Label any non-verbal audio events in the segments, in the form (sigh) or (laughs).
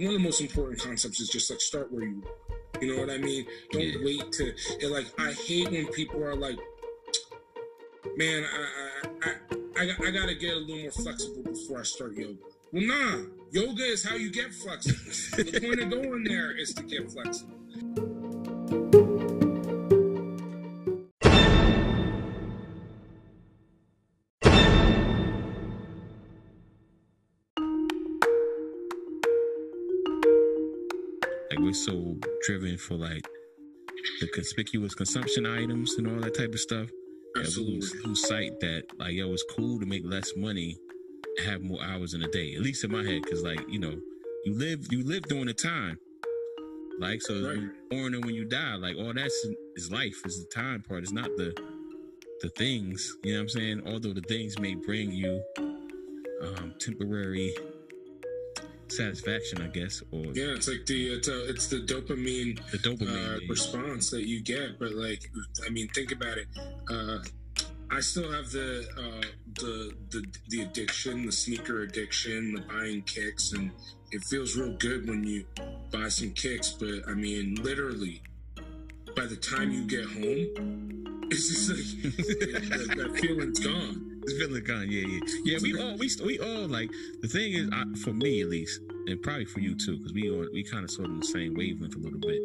one of the most important concepts is just like start where you are. You know what I mean? Don't Yeah. wait to it, like. I hate when people are like, "Man, I I, I I I gotta get a little more flexible before I start yoga." Well, nah. Yoga is how you get flexible. the point of going there is to get flexible. So driven for like the conspicuous consumption items and all that type of stuff. that we Absolutely. lose, sight that like yo, it's cool to make less money, have more hours in a day. At least in my head, because like you know, you live you live during the time. Like so, Right. when you're born and when you die, like all that's is life. Is the time part. It's not the the things. You know what I'm saying? Although the things may bring you um temporary satisfaction, I guess, or Yeah, it's like the it's, a, it's the dopamine the dopamine. uh, yeah. response that you get. But like, I mean, think about it. Uh, I still have the uh, the the the addiction, the sneaker addiction, the buying kicks, and it feels real good when you buy some kicks. But I mean, literally, by the time you get home, (laughs) it's just like (laughs) that, that feeling's gone. It's feeling gone. Yeah, yeah, yeah. We all, we, we all like the thing is, I, for me at least, and probably for you too, because we all, we kind of sort of the same wavelength a little bit.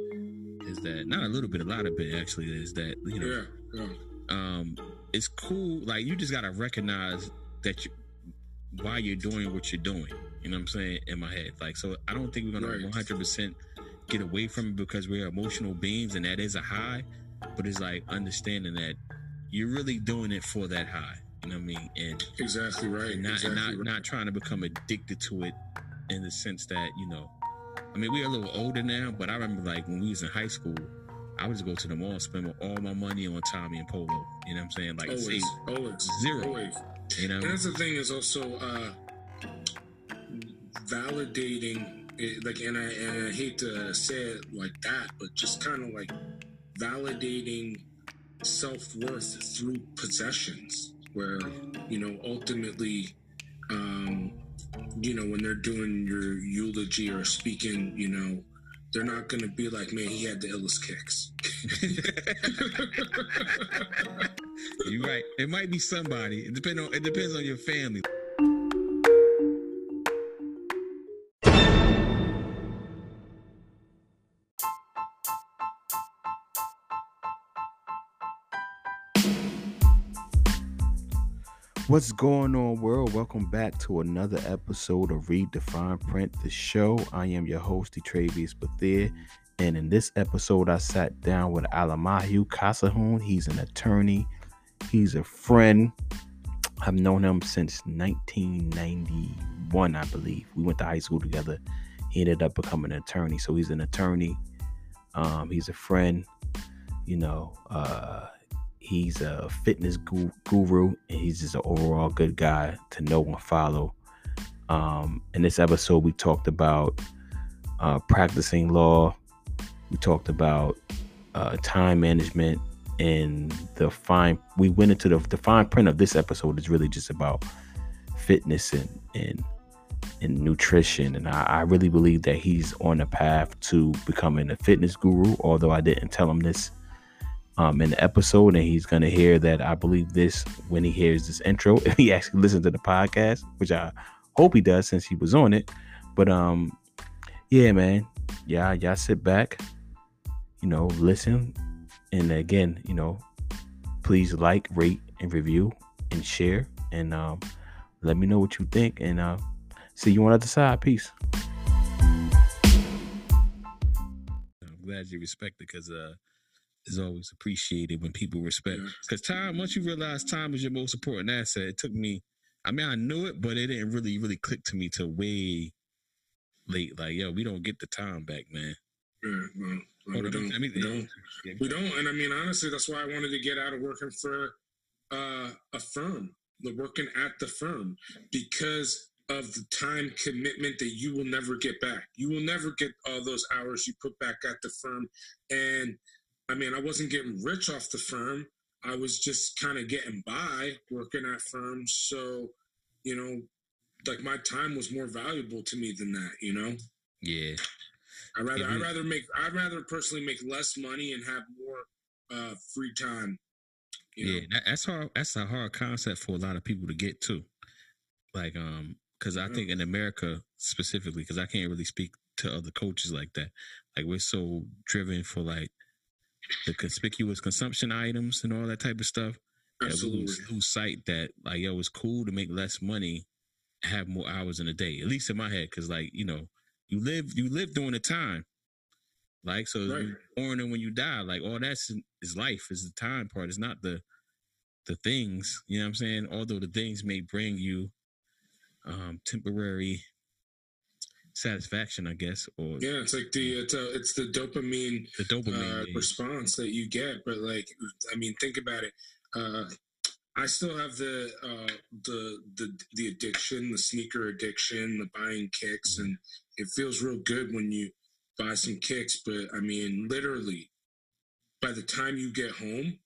Is that not a little bit, a lot of bit actually? Is that you know, Yeah, yeah. um, it's cool. Like you just gotta recognize that you why you're doing what you're doing. You know what I'm saying? In my head, like so, I don't think we're gonna Right. 100 percent get away from it because we're emotional beings, and that is a high. But it's like understanding that you're really doing it for that high. You know what I mean? And Exactly right. and not exactly and not right. not trying to become addicted to it in the sense that you know i mean we're a little older now but i remember like when we was in high school i would just go to the mall spend all my money on tommy and polo you know what i'm saying like always, save always, zero. always. you know And that's the thing is also uh, validating, it, like, and I and I hate to say it like that, but just kind of like validating self worth through possessions, where you know ultimately, um, you know, when they're doing your eulogy or speaking, you know. They're not gonna be like, man, he had the illest kicks. (laughs) you're right it might be somebody it depends on it depends on your family What's going on, world? Welcome back to another episode of Read the Fine Print, the show. I am your host, Travius Bethia, and in this episode, I sat down with Alemayehu Kassahun. He's an attorney, he's a friend. I've known him since 1991, I believe. We went to high school together. He ended up becoming an attorney, so he's an attorney. Um, he's a friend. You know, uh, he's a fitness guru and he's just an overall good guy to know and follow. Um, in this episode we talked about uh, practicing law. We talked about uh, time management and the fine we went into the, the fine print of this episode is really just about fitness and and, and nutrition. And I, I really believe that he's on the path to becoming a fitness guru although i didn't tell him this um, in the episode, and he's gonna hear that I believe this when he hears this intro. If (laughs) he actually listens to the podcast, which I hope he does since he was on it. But um, yeah, man, yeah, y'all sit back, you know, listen, and again, you know, please like, rate, and review, and share, and um, let me know what you think, and uh, see you on the other side. Peace. i'm glad you respect it because uh it's always appreciated when people respect because time once you realize time is your most important asset it took me i mean i knew it but it didn't really really click to me till way late like yo we don't get the time back man Yeah, well, we don't. I mean, we don't. yeah, We don't, and I mean honestly, that's why I wanted to get out of working for uh, a firm, the working at the firm, because of the time commitment that you will never get back. You will never get all those hours you put back at the firm. And I mean, I wasn't getting rich off the firm. I was just kind of getting by working at firms. So, you know, like my time was more valuable to me than that. You know. Yeah. I'd rather Yeah, I'd rather make I'd rather personally make less money and have more uh free time. You yeah, know? that, that's hard. That's a hard concept for a lot of people to get to. Like, um, because I Yeah. think in America specifically, because I can't really speak to other coaches like that. Like, we're so driven for like the conspicuous consumption items and all that type of stuff. Absolutely. lose, lose sight that like, yo, it's cool to make less money, have more hours in a day. At least in my head, because like, you know, you live you live during the time. Like so, Right. born and when you die, like all that's is life is the time part. It's not the the things. You know what I'm saying? Although the things may bring you um temporary satisfaction, I guess, or Yeah, it's like the it's a, it's the dopamine the dopamine. uh, response that you get. But like, I mean, think about it. Uh, I still have the uh, the the the addiction, the sneaker addiction, the buying kicks, and it feels real good when you buy some kicks. But I mean, literally, by the time you get home,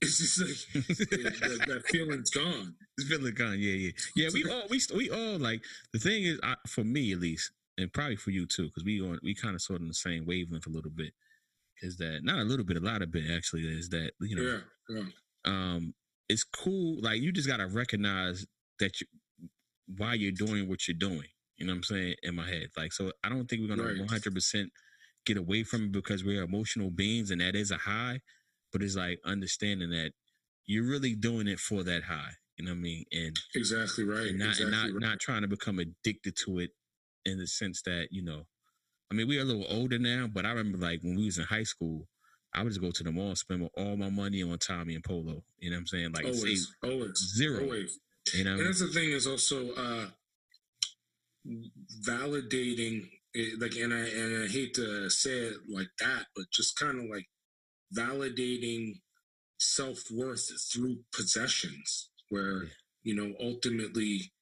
(laughs) it's just (laughs) (laughs) like that, that feeling's gone. It's feeling gone. Yeah, yeah, yeah. We all we we all like the thing is I, for me at least, and probably for you too, because we on we kind of sort of the same wavelength a little bit. Is that not a little bit, a lot of bit actually? Is that you know, Yeah, yeah, um, it's cool. Like you just gotta recognize that you why you're doing what you're doing. You know what I'm saying? In my head, like so, I don't think we're gonna Right. 100 percent get away from it because we're emotional beings, and that is a high. But it's like understanding that you're really doing it for that high. You know what I mean? And exactly right. and not exactly and not right. not trying to become addicted to it in the sense that you know i mean we're a little older now but i remember like when we was in high school i would just go to the mall spend all my money on tommy and polo you know what i'm saying like always, always, zero always. you know And that's the thing is also uh, validating, it, like, and I and I hate to say it like that, but just kind of like validating self worth through possessions, where you know ultimately,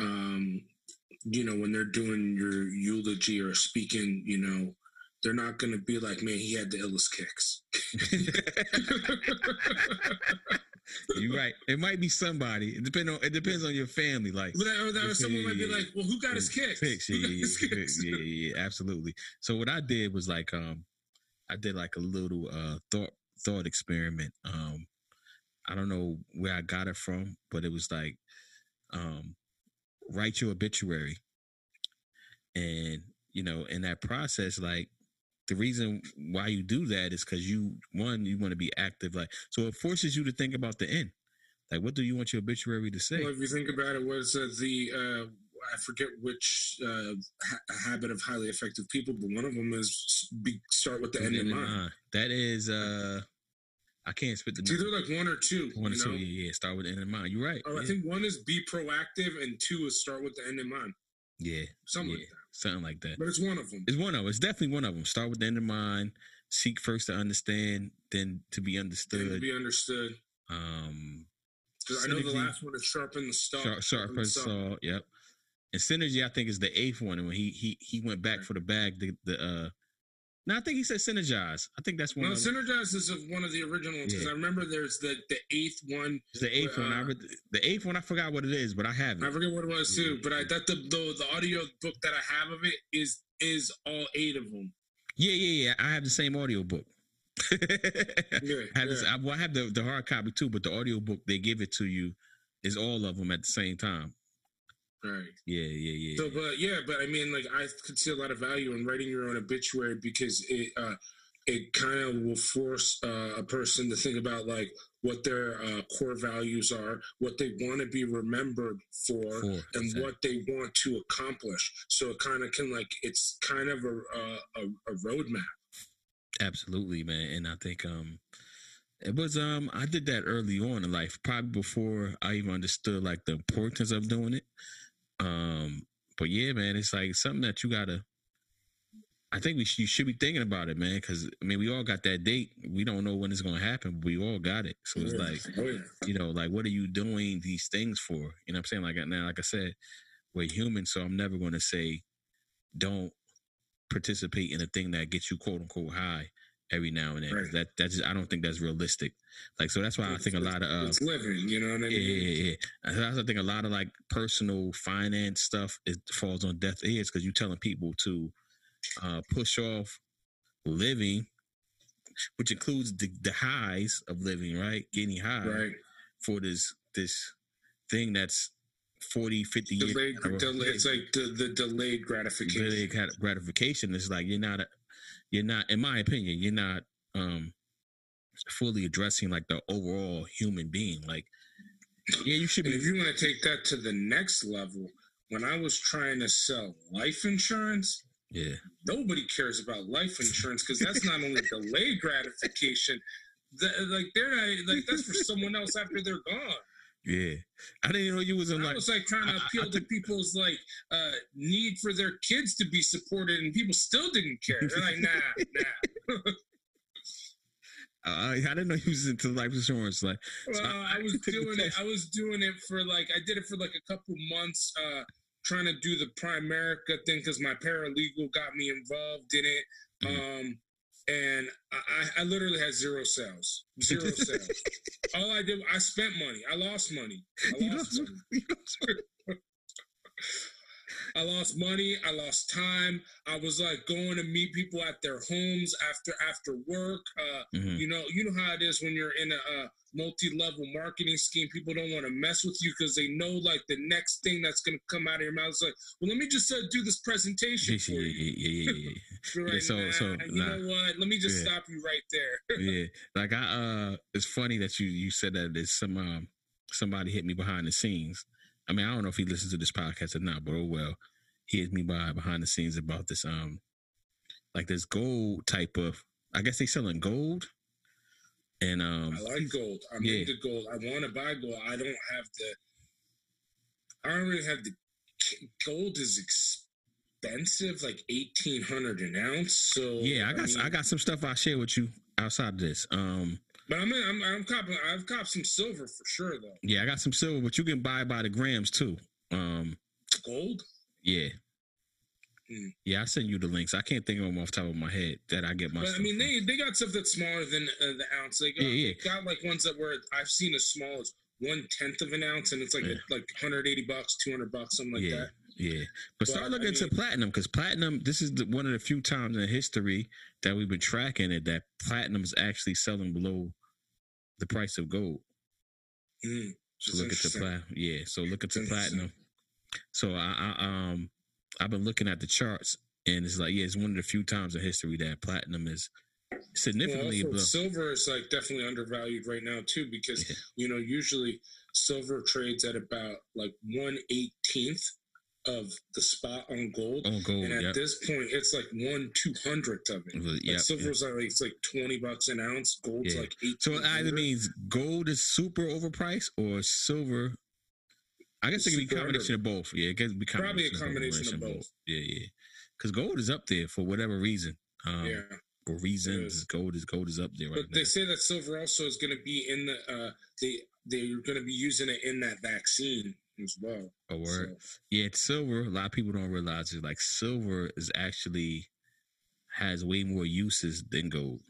um, you know, when they're doing your eulogy or speaking, you know. They're not going to be like, man, he had the illest kicks. you're right it might be somebody it depends on it depends on your family like that, or that, or someone might be Yeah. like, well, who got his kicks? Picks, yeah, got yeah, (laughs) his yeah, kicks? yeah, yeah, yeah, absolutely. So what I did was like, um, I did like a little uh thought thought experiment. Um, I don't know where I got it from, but it was like, um, write your obituary, and you know, in that process, like the reason why you do that is because you one you want to be active, like so it forces you to think about the end. Like, what do you want your obituary to say? Well, if you think about it, was uh, the uh, I forget which uh, ha- habit of highly effective people, but one of them is be, start with the end in mind. That is, uh, I can't spit the It's either like one or two. one or two. Yeah, yeah. Start with the end in mind. You're right. Or I think one is be proactive, and two is start with the end in mind. yeah, Something yeah, like that. something like that. But it's one of them. It's one of them. It's definitely one of them. Start with the end in mind. Seek first to understand, then to be understood. To be understood. Um, I know the last one is sharpen the stalk. sharp, sharp sharpen saw. Yep. And synergy, I think, is the eighth one. And when he he he went back for the bag, the the uh, no, I think he said synergize. I think that's one. No, of. Synergize is of one of the original ones because Yeah. I remember there's the the eighth one. It's the eighth one. I uh, read the eighth one. I forgot what it is, but I have it. I forget what it was too, but I that the, the the audio book that I have of it is is all eight of them. Yeah, yeah, yeah. I have the same audio book. (laughs) Yeah, I have, this. I, well, I have the, the hard copy too, but the audio book they give it to you is all of them at the same time. Right. Yeah, yeah, yeah. So, but yeah, but I mean, like, I could see a lot of value in writing your own obituary because it uh, it kind of will force uh, a person to think about like what their uh, core values are, what they want to be remembered for, Four, and exactly. what they want to accomplish. So it kind of can like it's kind of a a, a, a roadmap. Absolutely, man. And I think um it was um I did that early on in life, probably before I even understood like the importance of doing it. Um but yeah, man, it's like something that you gotta I think we sh- you should be thinking about it, man, because I mean we all got that date. We don't know when it's gonna happen, but we all got it. So it's like oh you know, like what are you doing these things for? You know what I'm saying? Like now, like I said, we're human, so I'm never gonna say don't participate in a thing that gets you quote unquote high every now and then. Right. That that's just, I don't think that's realistic. Like so that's why I think a lot of uh it's living. You know what I mean? yeah, yeah, yeah. I think a lot of like personal finance stuff it falls on deaf ears because you're telling people to uh, push off living, which includes the, the highs of living, right? Getting high Right. for this this thing that's 40, 50 years. Delayed, it's like the, the delayed gratification. delayed gratification. It's like you're not, a, you're not, in my opinion, you're not um fully addressing like the overall human being. Like, yeah, you should be. if you want to take that to the next level, when I was trying to sell life insurance, Yeah, nobody cares about life insurance because that's not only delayed gratification. The, like they're not, like that's for someone else after they're gone. Yeah. I didn't know you was in I like. was like trying to I- I- appeal I to people's like uh, need for their kids to be supported, and people still didn't care. They're like, nah, nah. (laughs) I, I didn't know you was into life insurance. Like, Well, So I- I was I doing it. I was doing it for like I did it for like a couple months, uh, trying to do the Primerica thing because my paralegal got me involved in it. Mhm. Um, and I, I, literally had zero sales, zero (laughs) sales. All I did, I spent money. I lost money. I lost- money. (laughs) (laughs) I lost money. I lost time. I was like going to meet people at their homes after after work. Uh, Mhm. you know, you know how it is when you're in a, a multi-level marketing scheme. People don't want to mess with you because they know like the next thing that's going to come out of your mouth is like, well, let me just uh, do this presentation Yeah, for you. yeah, yeah, yeah, yeah. (laughs) You're Yeah, so- nah, so, you nah. know what? Let me just Yeah. stop you right there. (laughs) yeah. Like I uh it's funny that you you said that there's some um somebody hit me behind the scenes. I mean, I don't know if he listens to this podcast or not, but oh well. He hit me by behind the scenes about this um like this gold type of I guess they selling gold. And um I like gold. I'm Yeah. into gold. I want to buy gold. I don't have the. I don't really have the. Gold is expensive, like eighteen hundred an ounce. So yeah, I got mean, I got some stuff I'll share with you outside of this. Um But I'm I'm I'm copping. I've copped some silver for sure though. yeah, I got some silver, but you can buy by the grams too. Um Gold. yeah. Hmm. Yeah, I send you the links. I can't think of them off the top of my head that I get my But I mean, from. they they got stuff that's smaller than uh, the ounce. They got, Yeah, yeah. they got like ones that were I've seen as small as one tenth of an ounce, and it's like Yeah. like 180 bucks, 200 bucks, something like Yeah. that. Yeah, but Well, start looking mean- platinum because platinum. This is the, one of the few times in history that we've been tracking it that platinum is actually selling below the price of gold. Mm, So look into interesting. platinum. Yeah, so look at the platinum. So I, I um I've been looking at the charts and it's like yeah, it's one of the few times in history that platinum is Well, significantly also, below. silver is like definitely undervalued right now too because Yeah. you know usually silver trades at about like one eighteenth of the spot on gold, on gold. and at Yeah, this point it's like one two hundredth of it. Like yeah. silver's like it's like twenty bucks an ounce, gold's Yeah. like eight. So it either means gold is super overpriced or silver. I guess it could be a combination of both. Yeah, it could be Probably a combination combination of both. Yeah, yeah. Because gold is up there for whatever reason. Um, yeah, For reasons, is. gold is gold is up there right but now. they say that silver also is going to be in the uh they they're going to be using it in that vaccine as well. A word. So, Yeah, it's silver. A lot of people don't realize it. Like silver is actually has way more uses than gold.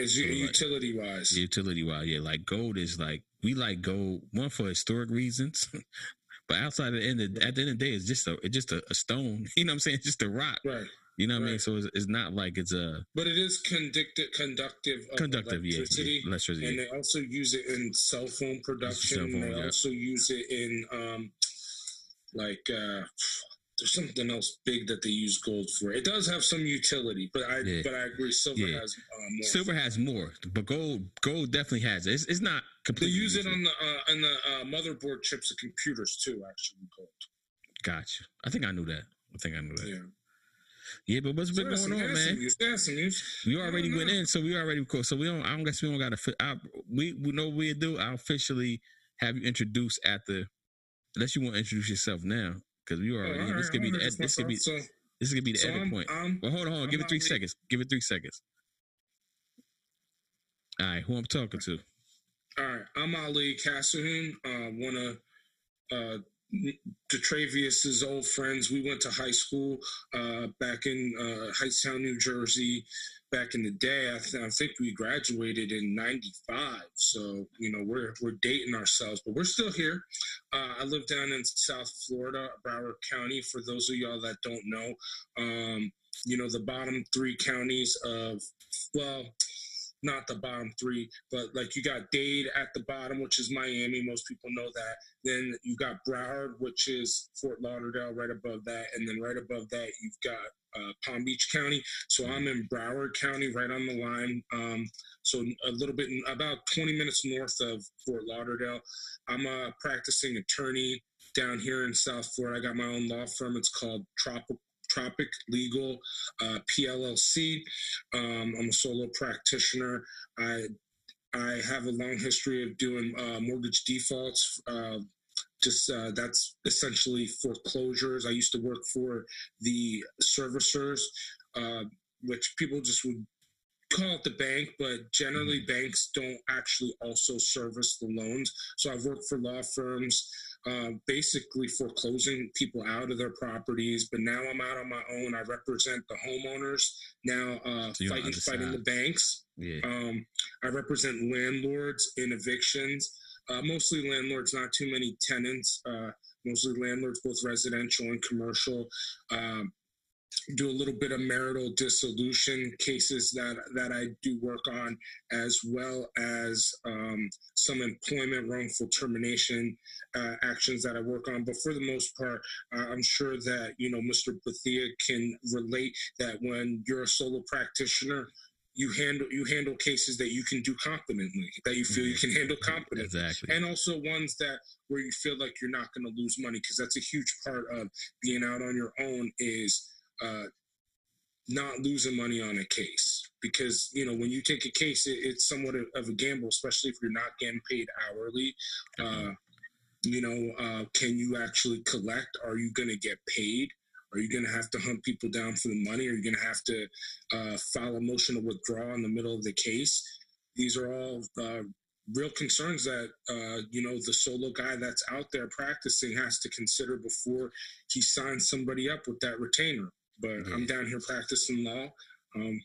as So, like, utility wise, Utility wise, yeah. Like gold is like we like gold one for historic reasons, (laughs) but outside of the end, of, at the end of the day, it's just a it's just a, a stone. (laughs) You know what I'm saying? It's just a rock. right? You know what I mean? So it's, it's not like it's a But it is conductive, conductive, conductive. Yeah, electricity. yeah, electricity. and they also use it in cell phone production. Cell phone, they yeah. also use it in um, like uh, there's something else big that they use gold for. It does have some utility, but I Yeah. but I agree, silver Yeah. has uh, more. Silver has more, but gold gold definitely has it. It's, it's not They completely. use it on the uh, on the uh, motherboard chips of computers too. Actually, gold. Gotcha. I think I knew that. I think I knew that. Yeah, but what's been going on, man? use- that's some use. We already went in, so we already cool. So we don't. I don't guess we don't got to. I, we we know what we do. I'll officially have you introduce at the. Unless you want to introduce yourself now, because we Oh, already. all this right, could be the. Ed, this could be. So, This could be the so edit I'm, point. I'm Well, hold on, hold on. Give it three Ali. seconds. Give it three seconds. All right, who I'm talking to? All right, I'm Ali Kassahun, uh, one of uh, Detravius's old friends. We went to high school uh, back in uh, Hightstown, New Jersey. Back in the day, I, th- I think we graduated in '95. So you know we're we're dating ourselves, but we're still here. Uh, I live down in South Florida, Broward County. For those of y'all that don't know, um, you know, the bottom three counties of, well, not the bottom three, but like you got Dade at the bottom, which is Miami. Most people know that. Then you got Broward, which is Fort Lauderdale, right above that, and then right above that you've got uh, Palm Beach County. So I'm in Broward County, right on the line. Um, so a little bit, about 20 minutes north of Fort Lauderdale. I'm a practicing attorney down here in South Florida. I got my own law firm. It's called Tropical Tropic Legal uh, PLLC. Um, I'm a solo practitioner. I I have a long history of doing uh, mortgage defaults. Uh, just uh, that's essentially foreclosures. I used to work for the servicers, uh, which people just would call it the bank, but generally banks don't actually also service the loans. So I've worked for law firms uh, basically foreclosing people out of their properties. But now I'm out on my own. I represent the homeowners now, uh, so fighting fighting the banks. Yeah. Um, I represent landlords in evictions. Uh, mostly landlords, not too many tenants. Uh, mostly landlords, both residential and commercial. Um, do a little bit of marital dissolution cases that that I do work on, as well as um, some employment wrongful termination uh, actions that I work on. But for the most part, uh, I'm sure that you know Mr. Bethia can relate that when you're a solo practitioner, you handle you handle cases that you can do competently, that you feel you can handle competently, exactly, and also ones that where you feel like you're not going to lose money because that's a huge part of being out on your own is uh, not losing money on a case. Because you know when you take a case it, it's somewhat of a gamble especially if you're not getting paid hourly. Uh, you know uh, can you actually collect? Are you going to get paid? Are you going to have to hunt people down for the money? Are you going to have to uh, file a motion to withdraw in the middle of the case? These are all uh, real concerns that uh, you know the solo guy that's out there practicing has to consider before he signs somebody up with that retainer but yeah. I'm down here practicing law. Um,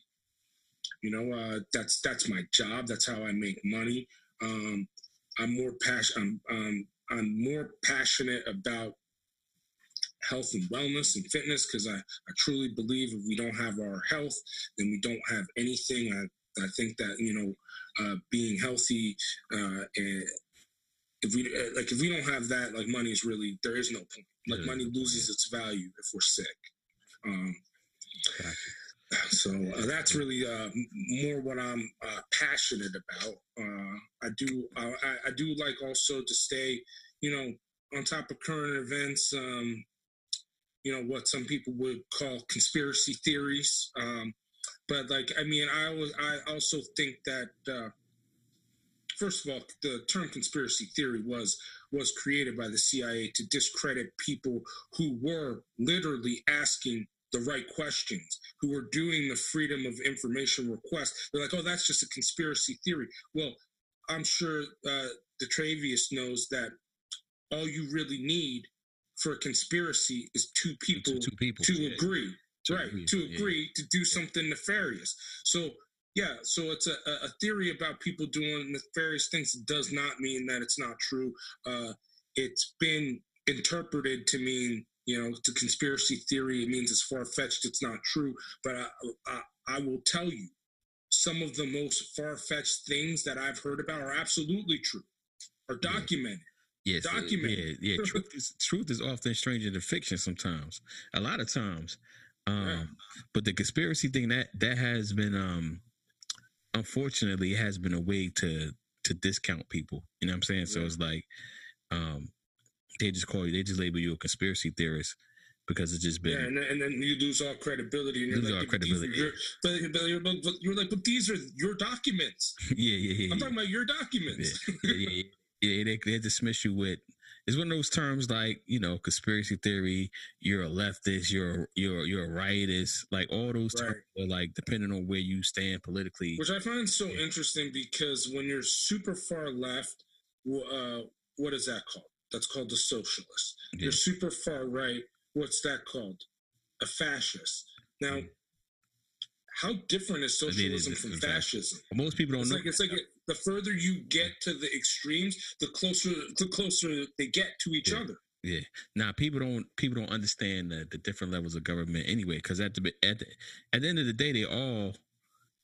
you know, uh, that's that's my job. That's how I make money. Um, I'm more passion. I'm, um, I'm more passionate about health and wellness and fitness because I, I truly believe if we don't have our health, then we don't have anything. I, I think that you know, uh, being healthy uh, and if we uh, like if we don't have that, like money is really there is no point. Like money loses its value if we're sick. Um, so uh, that's really uh, more what I'm uh, passionate about. Uh, I do I, I, do like also to stay, you know, on top of current events. Um, you know what some people would call conspiracy theories. Um, but like I mean, I was I also think that uh, first of all, the term conspiracy theory was was created by the CIA to discredit people who were literally asking the right questions, who were doing the freedom of information request. They're like, oh, that's just a conspiracy theory. Well, I'm sure uh, Detravius knows that all you really need for a conspiracy is two people, two, two people to yeah. agree, to right? Agree. To agree yeah. to do something nefarious. So yeah, so it's a, a theory about people doing nefarious things. It does not mean that it's not true. Uh, it's been interpreted to mean you know, it's a conspiracy theory. It means it's far fetched. It's not true. But I, I, I will tell you, some of the most far fetched things that I've heard about are absolutely true, are documented. Yes, documented. Yeah, yeah. truth is (laughs) truth is often stranger than fiction. Sometimes, a lot of times. Um, yeah. But the conspiracy thing that that has been, um, unfortunately, it has been a way to to discount people. You know what I'm saying? So it's like, um, they just call you, they just label you a conspiracy theorist because it's just been. Yeah, and then, and then you lose all credibility. And you're lose like, all credibility. You're, but, but, but, you're like, but these are your documents. (laughs) yeah, yeah, yeah. I'm talking about your documents. Yeah, yeah, yeah. yeah they, they dismiss you with. It's one of those terms like you know conspiracy theory. You're a leftist. You're you're you're a rightist. Like all those right. terms are like depending on where you stand politically. Which I find so yeah. interesting because when you're super far left, uh, what is that called? That's called a socialist. Yeah. You're super far right. What's that called? A fascist. Now, mm. How different is socialism from fascism? Most people don't it's know. Like, it's like the further you get to the extremes, the closer the closer they get to each yeah. other. Yeah. Now people don't people don't understand the, the different levels of government anyway. Because at the at the at the end of the day, they all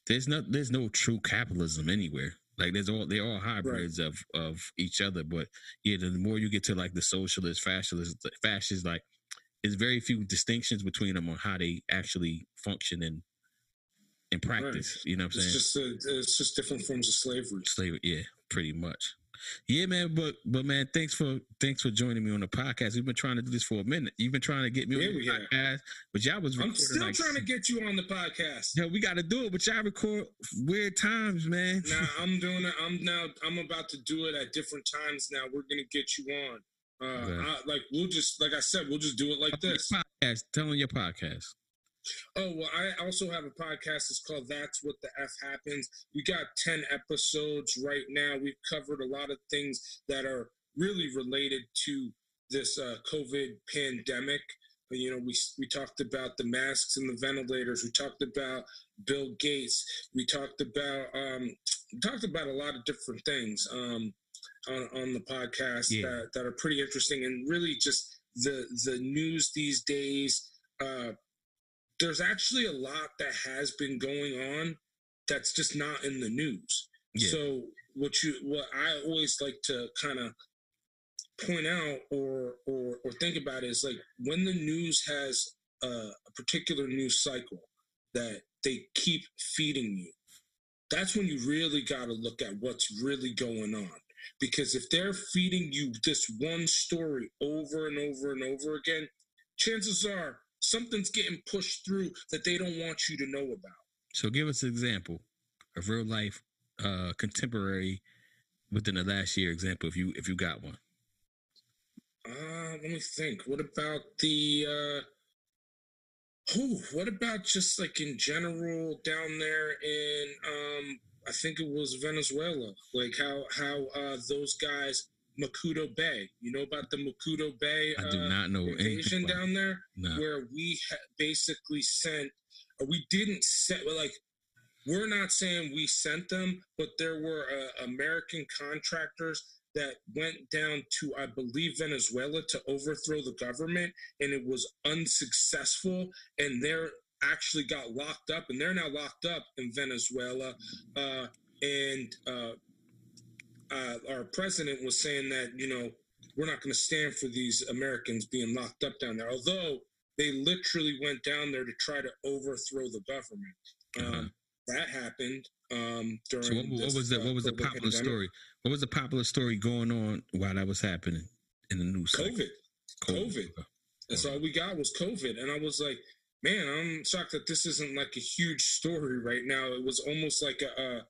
there's no there's no true capitalism anywhere. Like there's all they're all hybrids right. of of each other. But yeah, the more you get to like the socialist, fascist, fascist, like there's very few distinctions between them on how they actually function in in practice. Right. You know what I'm it's saying? Just a, it's just different forms of slavery. Slavery, yeah, pretty much. Yeah, man, but but man, thanks for thanks for joining me on the podcast. We've been trying to do this for a minute. You've been trying to get me yeah, on the podcast, but y'all was. I'm still like, trying to get you on the podcast. Yeah, we got to do it, but y'all record weird times, man. Now (laughs) I'm doing it. I'm now. I'm about to do it at different times. Now we're gonna get you on. Uh. I, like we'll just like I said, we'll just do it like this. Podcast. telling your podcast. Oh, well, I also have a podcast. It's called That's What the F Happens. We got 10 episodes right now. We've covered a lot of things that are really related to this uh, COVID pandemic. You know, we, we talked about the masks and the ventilators. We talked about Bill Gates. We talked about um, we talked about a lot of different things um, on, on the podcast yeah. that, that are pretty interesting and really just the the news these days. Uh, there's actually a lot that has been going on that's just not in the news. Yeah. So what you what I always like to kind of point out or or or think about is like when the news has a, a particular news cycle that they keep feeding you. That's when you really got to look at what's really going on. Because if they're feeding you this one story over and over and over again, chances are something's getting pushed through that they don't want you to know about. So give us an example of real life uh contemporary within the last year example if you if you got one. Uh let me think. What about the uh Oh, what about just like in general down there in um I think it was Venezuela, like how how uh those guys Macuto Bay. You know about the Macuto Bay? I do uh, not know invasion down there, no. where we ha- basically sent. we didn't send like we're not saying we sent them, but there were uh, American contractors that went down to, I believe, Venezuela to overthrow the government, and it was unsuccessful. And they're actually got locked up, and they're now locked up in Venezuela. Uh, and uh, uh, our president was saying that you know we're not going to stand for these Americans being locked up down there. Although they literally went down there to try to overthrow the government. Um, uh-huh. That happened um, during. So what, what was the what was the popular pandemic. story? What was the popular story going on while that was happening in the news? COVID. COVID. COVID. That's all we got was COVID, and I was like, man, I'm shocked that this isn't like a huge story right now. It was almost like a, a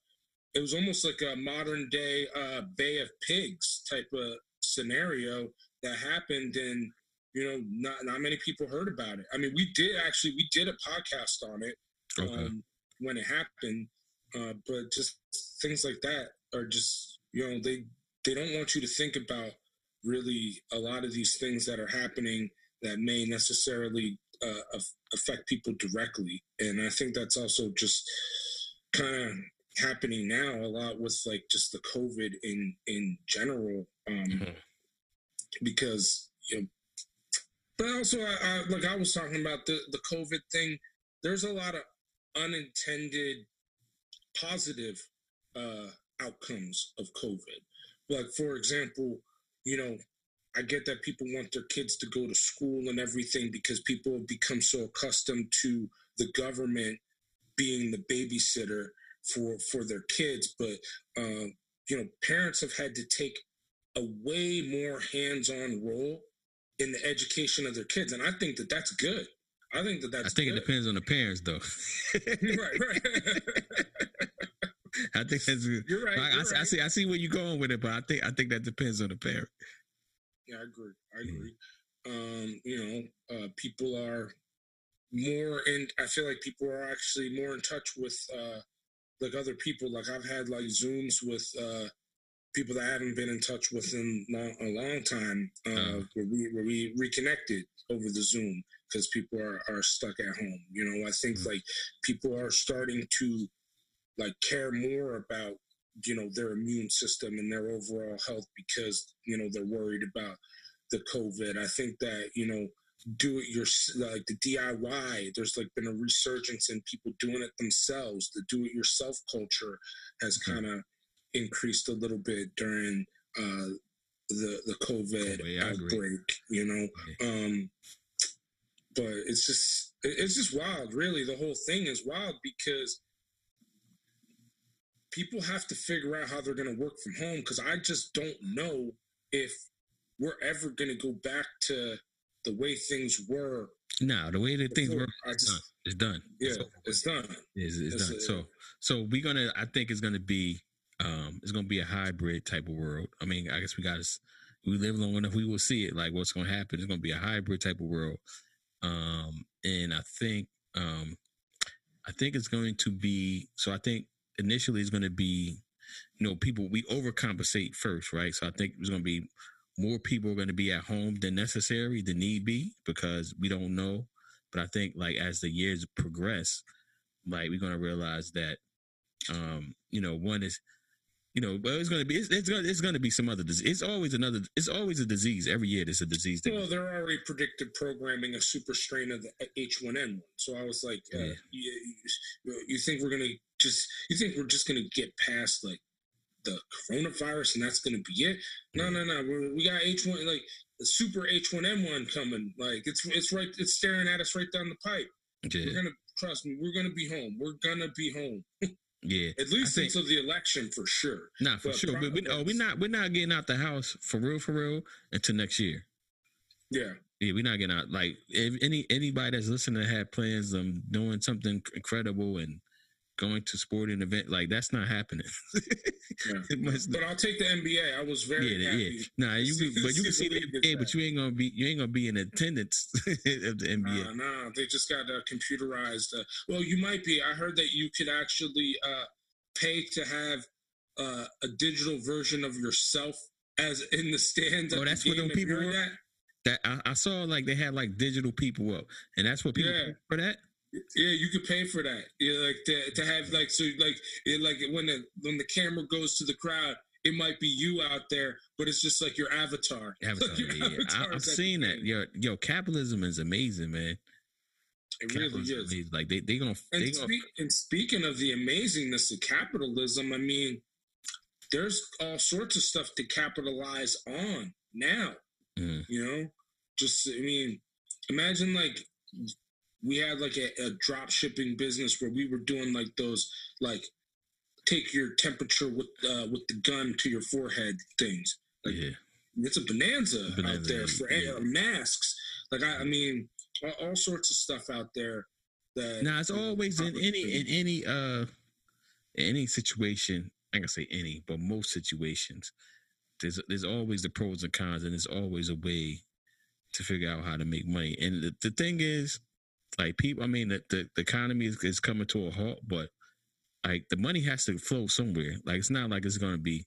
it was almost like a modern day uh, Bay of Pigs type of scenario that happened, and you know, not not many people heard about it. I mean, we did actually we did a podcast on it okay. um, when it happened, uh, but just things like that are just you know they they don't want you to think about really a lot of these things that are happening that may necessarily uh, affect people directly, and I think that's also just kind of happening now a lot with like just the COVID in in general, um, mm-hmm. because you know. But also, I, I like I was talking about the the COVID thing. There's a lot of unintended positive uh, outcomes of COVID. Like for example, you know, I get that people want their kids to go to school and everything because people have become so accustomed to the government being the babysitter for for their kids, but um, you know, parents have had to take a way more hands-on role in the education of their kids, and I think that that's good. I think that that's. I think good. it depends on the parents, though. (laughs) right, right. (laughs) I think that's. You're right. I, you're I, right. I, see. I see where you're going with it, but I think I think that depends on the parent. Yeah, I agree. I agree. Mm-hmm. Um, you know, uh, people are more in. I feel like people are actually more in touch with uh, like other people. Like I've had like Zooms with uh, people that I haven't been in touch with in long, a long time, uh, uh. where we where we reconnected over the Zoom because people are, are stuck at home. You know, I think mm-hmm. like people are starting to like care more about you know their immune system and their overall health because you know they're worried about the COVID. I think that you know do it your like the DIY. There's like been a resurgence in people doing it themselves. The do it yourself culture has mm-hmm. kind of increased a little bit during uh, the the COVID oh, outbreak. You know, um, but it's just it's just wild. Really, the whole thing is wild because people have to figure out how they're going to work from home because I just don't know if we're ever going to go back to the way things were. No, the way that things were, it's done. It's done. Yeah, it's, it's done. It's, it's, it's done. A, so, so we're gonna. I think it's gonna be. Um, it's gonna be a hybrid type of world. I mean, I guess we got to. We live long enough, we will see it. Like what's gonna happen. It's gonna be a hybrid type of world. Um, and I think, um, I think it's going to be. So I think initially it's going to be, you know, people we overcompensate first, right? So I think it's going to be more people are going to be at home than necessary, than need be, because we don't know. But I think like as the years progress, like we're going to realize that, um, you know, one is, you know, well, it's going to be, it's, it's going to, it's going to be some other disease. It's always another, it's always a disease. Every year there's a disease. Well, they're already predicted programming a super strain of the H1N1. So I was like, uh, you, you think we're going to just, you think we're just going to get past like the coronavirus and that's going to be it. No, no, no. We're, we got H one like the super H one N one coming. Like it's it's right. It's staring at us right down the pipe. Yeah. We're gonna trust me. We're gonna be home. We're gonna be home. (laughs) yeah, at least think, until the election for sure. Not for but sure. But we, oh, we're not we're not getting out the house for real for real until next year. Yeah. Yeah, we're not getting out. Like if any anybody that's listening had plans of doing something incredible and going to sporting event like that's not happening. yeah. (laughs) but I'll take the NBA. I was very yeah, happy. Yeah. Nah, you can, but you can see the NBA, but you ain't gonna be you ain't gonna be in attendance (laughs) of the NBA. Uh, nah, they just got uh, computerized. Uh, well, you might be. I heard that you could actually uh, pay to have uh, a digital version of yourself as in the stands. Oh, that's what them people were. That, that I, I, saw like they had like digital people up, and that's what people yeah. for that. Yeah, you could pay for that. Yeah, like to, to have like so like it, like when the when the camera goes to the crowd, it might be you out there, but it's just like your avatar. (laughs) Avatar, your yeah, avatar I, have seen that. Yo, yo, capitalism is amazing, man. It capitalism really is. Amazing. Like they they gonna. And, they gonna... and speaking of the amazingness of capitalism, I mean, there's all sorts of stuff to capitalize on now. Mm. You know, just I mean, imagine like we had like a, a drop shipping business where we were doing like those like take your temperature with uh, with the gun to your forehead things. Like yeah. it's a bonanza, bonanza out there for yeah. uh, masks. Like I, I mean, all, all, sorts of stuff out there. That now it's always in any in any uh any situation. I can say any, but most situations, there's there's always the pros and cons, and there's always a way to figure out how to make money. And the, the thing is, like people, I mean, the, the, the economy is, is, coming to a halt, but like the money has to flow somewhere. Like it's not like it's going to be,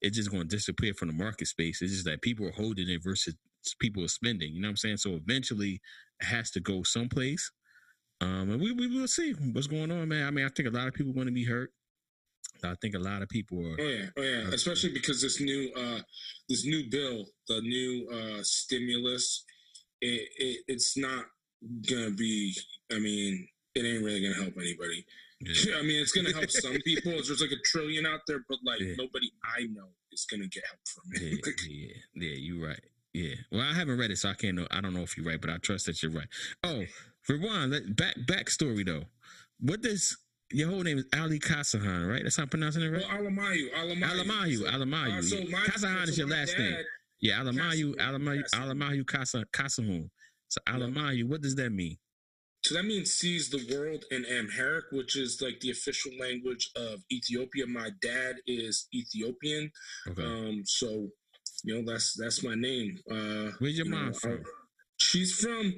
it's just going to disappear from the market space. It's just that people are holding it versus people are spending. You know what I'm saying? So eventually, it has to go someplace. Um, and we, we will see what's going on, man. I mean, I think a lot of people are going to be hurt. I think a lot of people are. Oh yeah, oh yeah. Especially because this new, uh, this new bill, the new uh, stimulus, it, it, it's not gonna be. I mean, it ain't really gonna help anybody. Yeah. (laughs) I mean, it's gonna help some (laughs) people. There's like a trillion out there, but like yeah. nobody I know is gonna get help from it. yeah, (laughs) yeah, yeah, you're right. Yeah. Well, I haven't read it, so I can't know. I don't know if you're right, but I trust that you're right. Oh, rewind. Back backstory though. What does your whole name is Ali Kassahun, right? That's how I'm pronouncing it right. Well, Alemayehu. Alemayehu. Alemayehu. So, Alemayehu. Uh, so Kassahun is your last name. Yeah, Alemayehu. Alemayehu. Alemayehu Kassahun. So Alemayehu, what does that mean? So that means sees the world in Amharic, which is like the official language of Ethiopia. My dad is Ethiopian, okay. um, so you know that's that's my name. Uh, Where's your you mom know, from? Uh, she's from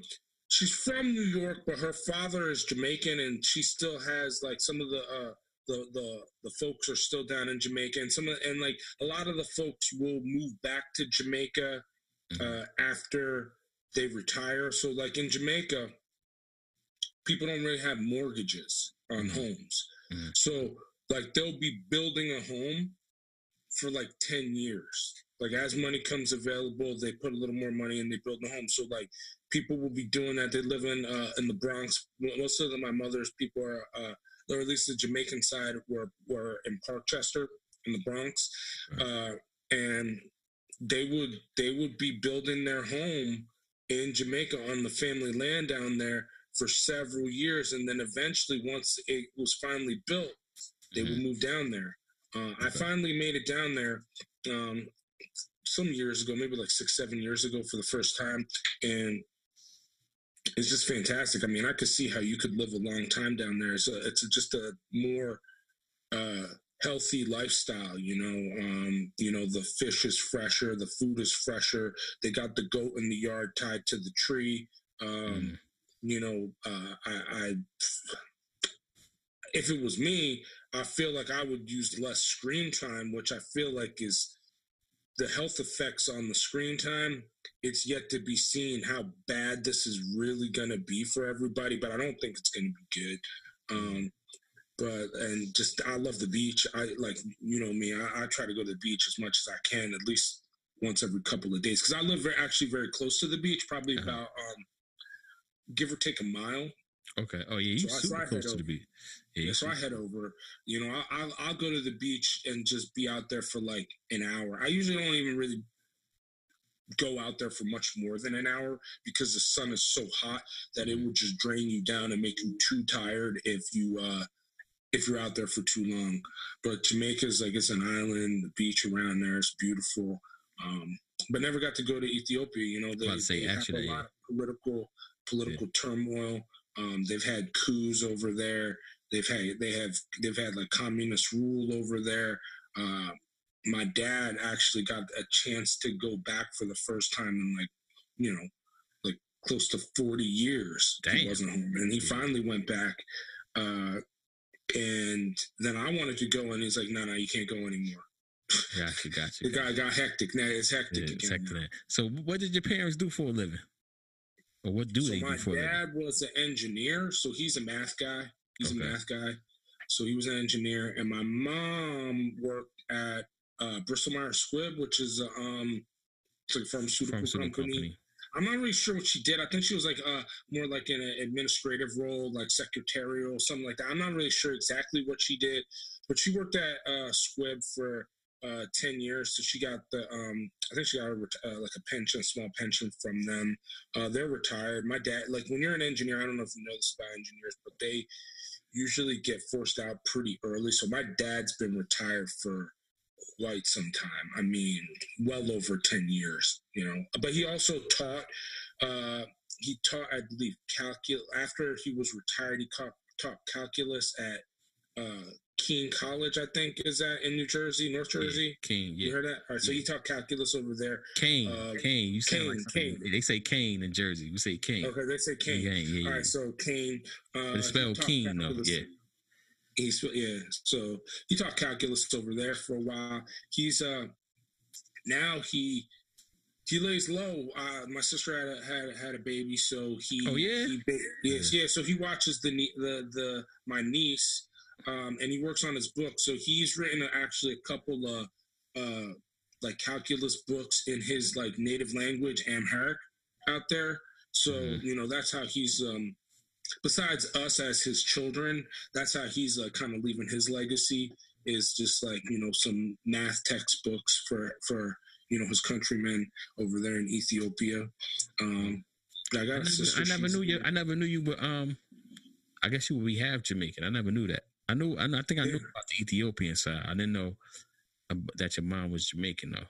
she's from New York, but her father is Jamaican, and she still has like some of the uh, the the the folks are still down in Jamaica, and some of and like a lot of the folks will move back to Jamaica mm-hmm. uh, after they retire. So, like in Jamaica, people don't really have mortgages on mm-hmm. homes. Mm-hmm. So, like, they'll be building a home for like 10 years. Like as money comes available, they put a little more money and they build the home. So like people will be doing that. They live in uh, in the Bronx. Most of my mother's people are, uh, or at least the Jamaican side, were were in Parkchester in the Bronx, uh, and they would they would be building their home in Jamaica on the family land down there for several years, and then eventually, once it was finally built, they mm-hmm. would move down there. Uh, okay. I finally made it down there um, some years ago, maybe like six, seven years ago, for the first time, and it's just fantastic. I mean, I could see how you could live a long time down there. So it's just a more uh, healthy lifestyle. You know, um, you know the fish is fresher, the food is fresher. They got the goat in the yard tied to the tree. Um, mm. You know, uh, I, I if it was me, I feel like I would use less screen time, which I feel like is the health effects on the screen time. It's yet to be seen how bad this is really going to be for everybody, but I don't think it's going to be good. Um, but and just I love the beach. I like you know me. I, I, try to go to the beach as much as I can, at least once every couple of days, because I live very, actually very close to the beach, probably uh-huh. about um, give or take a mile. Okay. Oh yeah, you so super close to the beach. Yeah, yeah so I head over. You know, I, will I'll go to the beach and just be out there for like an hour. I usually don't even really go out there for much more than an hour because the sun is so hot that it will just drain you down and make you too tired if you uh if you're out there for too long. But Jamaica is like it's an island. The beach around there is beautiful. Um, but never got to go to Ethiopia. You know, they, say, they actually, have a lot of political political yeah. turmoil. Um, they've had coups over there. They've had they have they've had like communist rule over there. Uh, my dad actually got a chance to go back for the first time in like you know like close to 40 years Dang. he wasn't home and he finally went back uh, and then i wanted to go and he's like no no you can't go anymore gotcha gotcha (laughs) the guy got hectic now it's hectic yeah, again hectic so what did your parents do for a living or what do so they do for a living? my dad was an engineer so he's a math guy he's okay. a math guy so he was an engineer and my mom worked at uh, Bristol Myers Squibb, which is a, um, it's like a pharmaceutical, pharmaceutical company. company. I'm not really sure what she did. I think she was like uh, more like in an administrative role, like secretarial, something like that. I'm not really sure exactly what she did, but she worked at uh, Squibb for uh, 10 years. So she got the, um, I think she got a, uh, like a pension, small pension from them. Uh, they're retired. My dad, like when you're an engineer, I don't know if you know this about engineers, but they usually get forced out pretty early. So my dad's been retired for quite some time. I mean, well over 10 years, you know. But he also taught, uh, he taught, I believe, calculus. After he was retired, he taught, taught calculus at uh, Kean College, I think, is that in New Jersey, North Jersey? Yeah, Kean, yeah. You heard that? All right, so he taught calculus over there. Kane, uh, Kane. You say Kane, like Kane. They say Kane in Jersey. We say Kane. Okay, they say Kane. Yeah, yeah, yeah. All right, so Kane. Uh, it's spelled Kean, though. Yeah. He's yeah. So he taught calculus over there for a while. He's uh now he he lays low. Uh, my sister had a, had had a baby, so he. Oh yeah. He, yes, yeah. So he watches the the the my niece, um, and he works on his book. So he's written actually a couple of uh like calculus books in his like native language, Amharic, out there. So mm-hmm. you know that's how he's um besides us as his children, that's how he's uh, kind of leaving his legacy is just like you know some math textbooks for for you know his countrymen over there in Ethiopia. Um, I got I never, I never knew you. I never knew you were. Um, I guess you would be half Jamaican. I never knew that. I knew. I, I think I knew about the Ethiopian side. I didn't know that your mom was Jamaican though.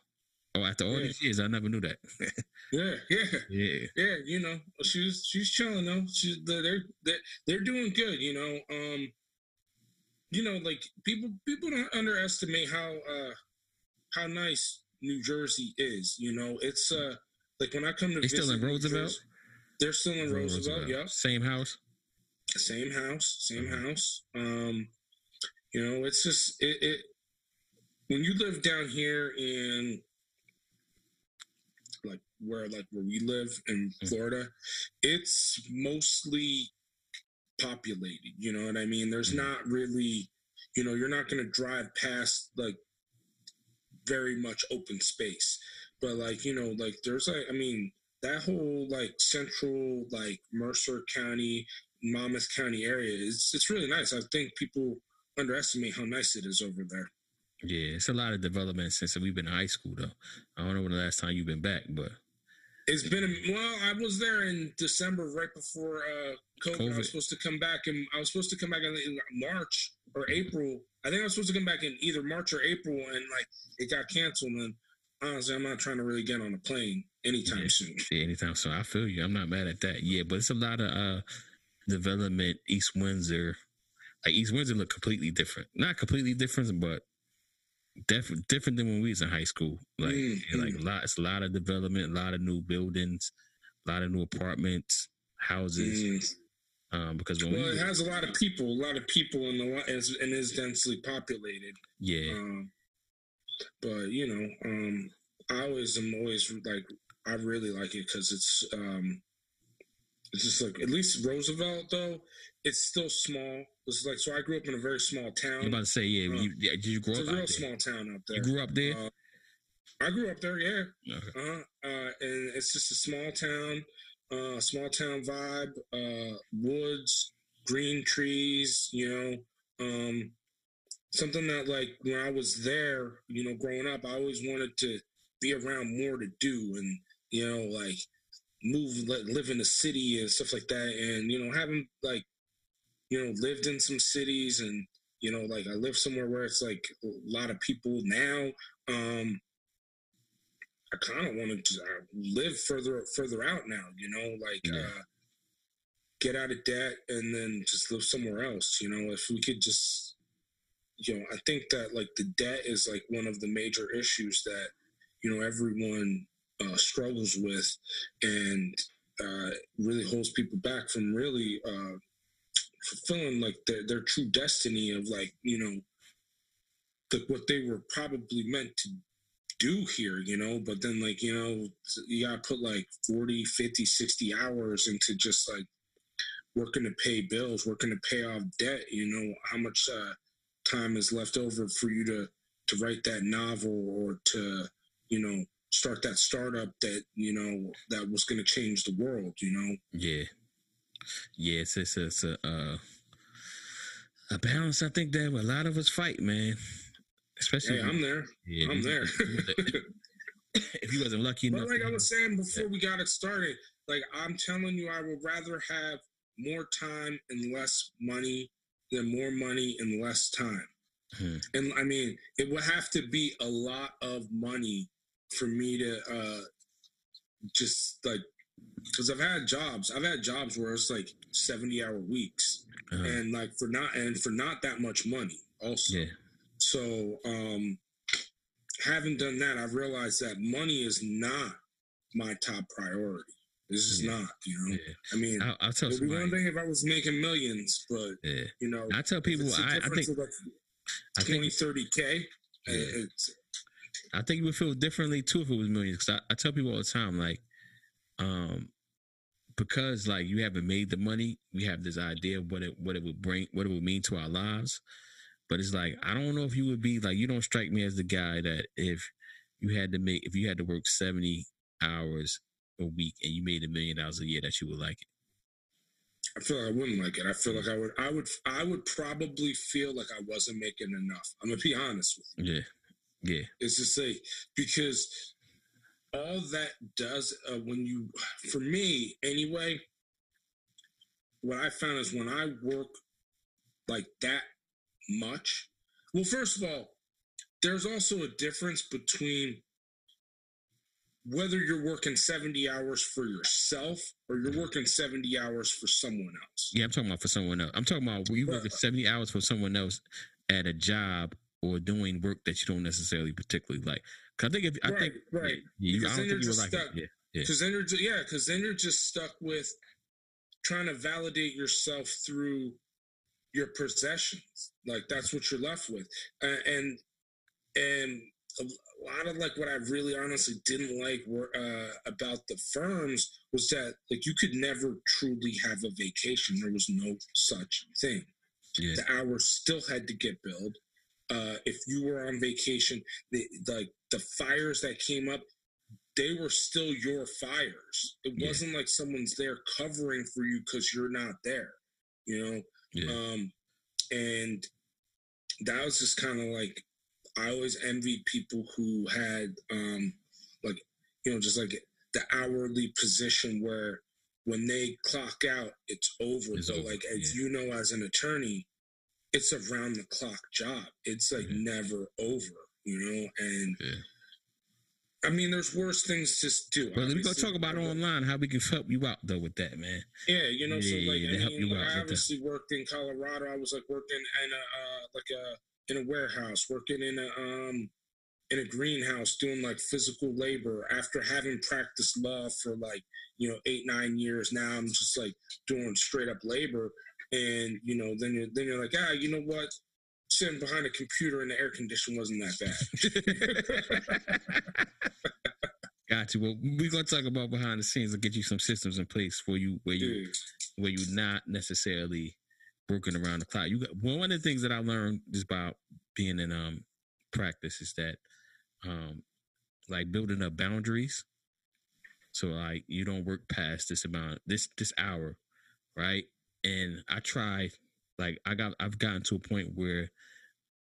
Oh, after all yeah. these years, I never knew that. yeah, yeah, (laughs) yeah, yeah. You know, she's she's chilling though. She's they're they're they're doing good. You know, um, you know, like people people don't underestimate how uh how nice New Jersey is. You know, it's uh like when I come to they still in Roosevelt. Jersey, they're still in Roosevelt. Roosevelt. Yeah, same house. Same house, same mm-hmm. house. Um, you know, it's just it, it when you live down here in like where like where we live in mm. Florida, it's mostly populated. You know what I mean? There's mm. not really, you know, you're not going to drive past like very much open space. But like you know, like there's like I mean that whole like central like Mercer County, Monmouth County area is it's really nice. I think people underestimate how nice it is over there. Yeah, it's a lot of development since we've been in high school though. I don't know when the last time you've been back, but it's been a, well. I was there in December, right before uh, COVID. COVID. I was supposed to come back, and I was supposed to come back in March or April. I think I was supposed to come back in either March or April, and like it got canceled. And honestly, I'm not trying to really get on a plane anytime yeah. soon. Yeah, anytime soon. I feel you. I'm not mad at that. Yeah, but it's a lot of uh development. East Windsor, like East Windsor, look completely different. Not completely different, but different different than when we was in high school. Like mm-hmm. like a lot, it's a lot of development, a lot of new buildings, a lot of new apartments, houses. Mm. Um, because well, we it has a lot of people, a lot of people in the and is densely populated. Yeah. Um, but you know, um, I always am always like I really like it because it's um, it's just like at least Roosevelt though it's still small. It's like so I grew up in a very small town. I'm about to say yeah. Uh, you, yeah did you grow it's up? It's a real small town up there. You grew up there. Uh, I grew up there, yeah. Okay. Uh-huh. Uh, and it's just a small town, uh, small town vibe, uh, woods, green trees, you know, um, something that like when I was there, you know, growing up, I always wanted to be around more to do and, you know, like move, like, live in the city and stuff like that. And, you know, having like, you know, lived in some cities and, you know, like I live somewhere where it's like a lot of people now. Um, I kind of wanted to live further further out now, you know, like yeah. uh, get out of debt and then just live somewhere else. You know, if we could just, you know, I think that like the debt is like one of the major issues that you know everyone uh, struggles with, and uh, really holds people back from really uh, fulfilling like their, their true destiny of like you know the, what they were probably meant to do here, you know, but then like, you know, you got to put like 40, 50, 60 hours into just like working to pay bills, working to pay off debt, you know, how much uh, time is left over for you to, to write that novel or to, you know, start that startup that, you know, that was going to change the world, you know? Yeah. Yeah. It's, it's, it's a, uh, a balance. I think that a lot of us fight, man. Especially, hey, I'm there. Yeah, I'm there. (laughs) if you wasn't lucky enough, but like I was saying before we got it started, like I'm telling you, I would rather have more time and less money than more money and less time. Hmm. And I mean, it would have to be a lot of money for me to uh just like because I've had jobs. I've had jobs where it's like 70 hour weeks. Uh-huh. And like for not and for not that much money also. Yeah. So, um, having done that, I've realized that money is not my top priority. This is yeah. not, you know. Yeah. I mean, I'll, I'll tell it'd one thing if I was making millions, but yeah. you know, I tell people, I, I, think, like 20, 30 k. I think it would feel differently too if it was millions. Because I, I tell people all the time, like, um, because like you haven't made the money, we have this idea of what it what it would bring, what it would mean to our lives. But it's like I don't know if you would be like you don't strike me as the guy that if you had to make if you had to work seventy hours a week and you made a million dollars a year that you would like it. I feel like I wouldn't like it. I feel like I would I would I would probably feel like I wasn't making enough. I'm gonna be honest with you. Yeah. Yeah. It's just like because all that does uh, when you for me anyway what i found is when i work like that much well first of all there's also a difference between whether you're working 70 hours for yourself or you're working 70 hours for someone else. Yeah i'm talking about for someone else. I'm talking about you working 70 hours for someone else at a job or doing work that you don't necessarily particularly like I think if I think right, yeah, you, I don't think you would like stuck. it. Yeah, because then you're just, yeah, because then you're just stuck with trying to validate yourself through your possessions. Like that's what you're left with, uh, and and a lot of like what I really honestly didn't like were, uh, about the firms was that like you could never truly have a vacation. There was no such thing. Yeah. The hours still had to get billed. Uh, if you were on vacation, the, like the fires that came up, they were still your fires. It Yeah. wasn't like someone's there covering for you because you're not there, you know? Yeah. Um, and that was just kind of like, I always envied people who had, um, like, you know, just like the hourly position where when they clock out, it's over. It's but over, like, as yeah. you know, as an attorney, it's a round the clock job. It's like Yeah. never over, you know? And Yeah. I mean, there's worse things to do. But let me go talk about but- online how we can help you out though with that, man. Yeah, you know, so like yeah, I mean, like, I obviously worked in Colorado. I was like working in a uh, like a in a warehouse, working in a um in a greenhouse, doing like physical labor. After having practiced law for like you know eight nine years, now I'm just like doing straight up labor. And you know, then you're then you're like, ah, you know what? Sitting behind a computer in the air condition wasn't that bad. (laughs) Got you. Well, we're gonna talk about behind the scenes and get you some systems in place for you where you Dude, where you're not necessarily working around the clock. You got one of the things that I learned just about being in um practice is that um like building up boundaries. So like you don't work past this amount this this hour, right? And I try like I got I've gotten to a point where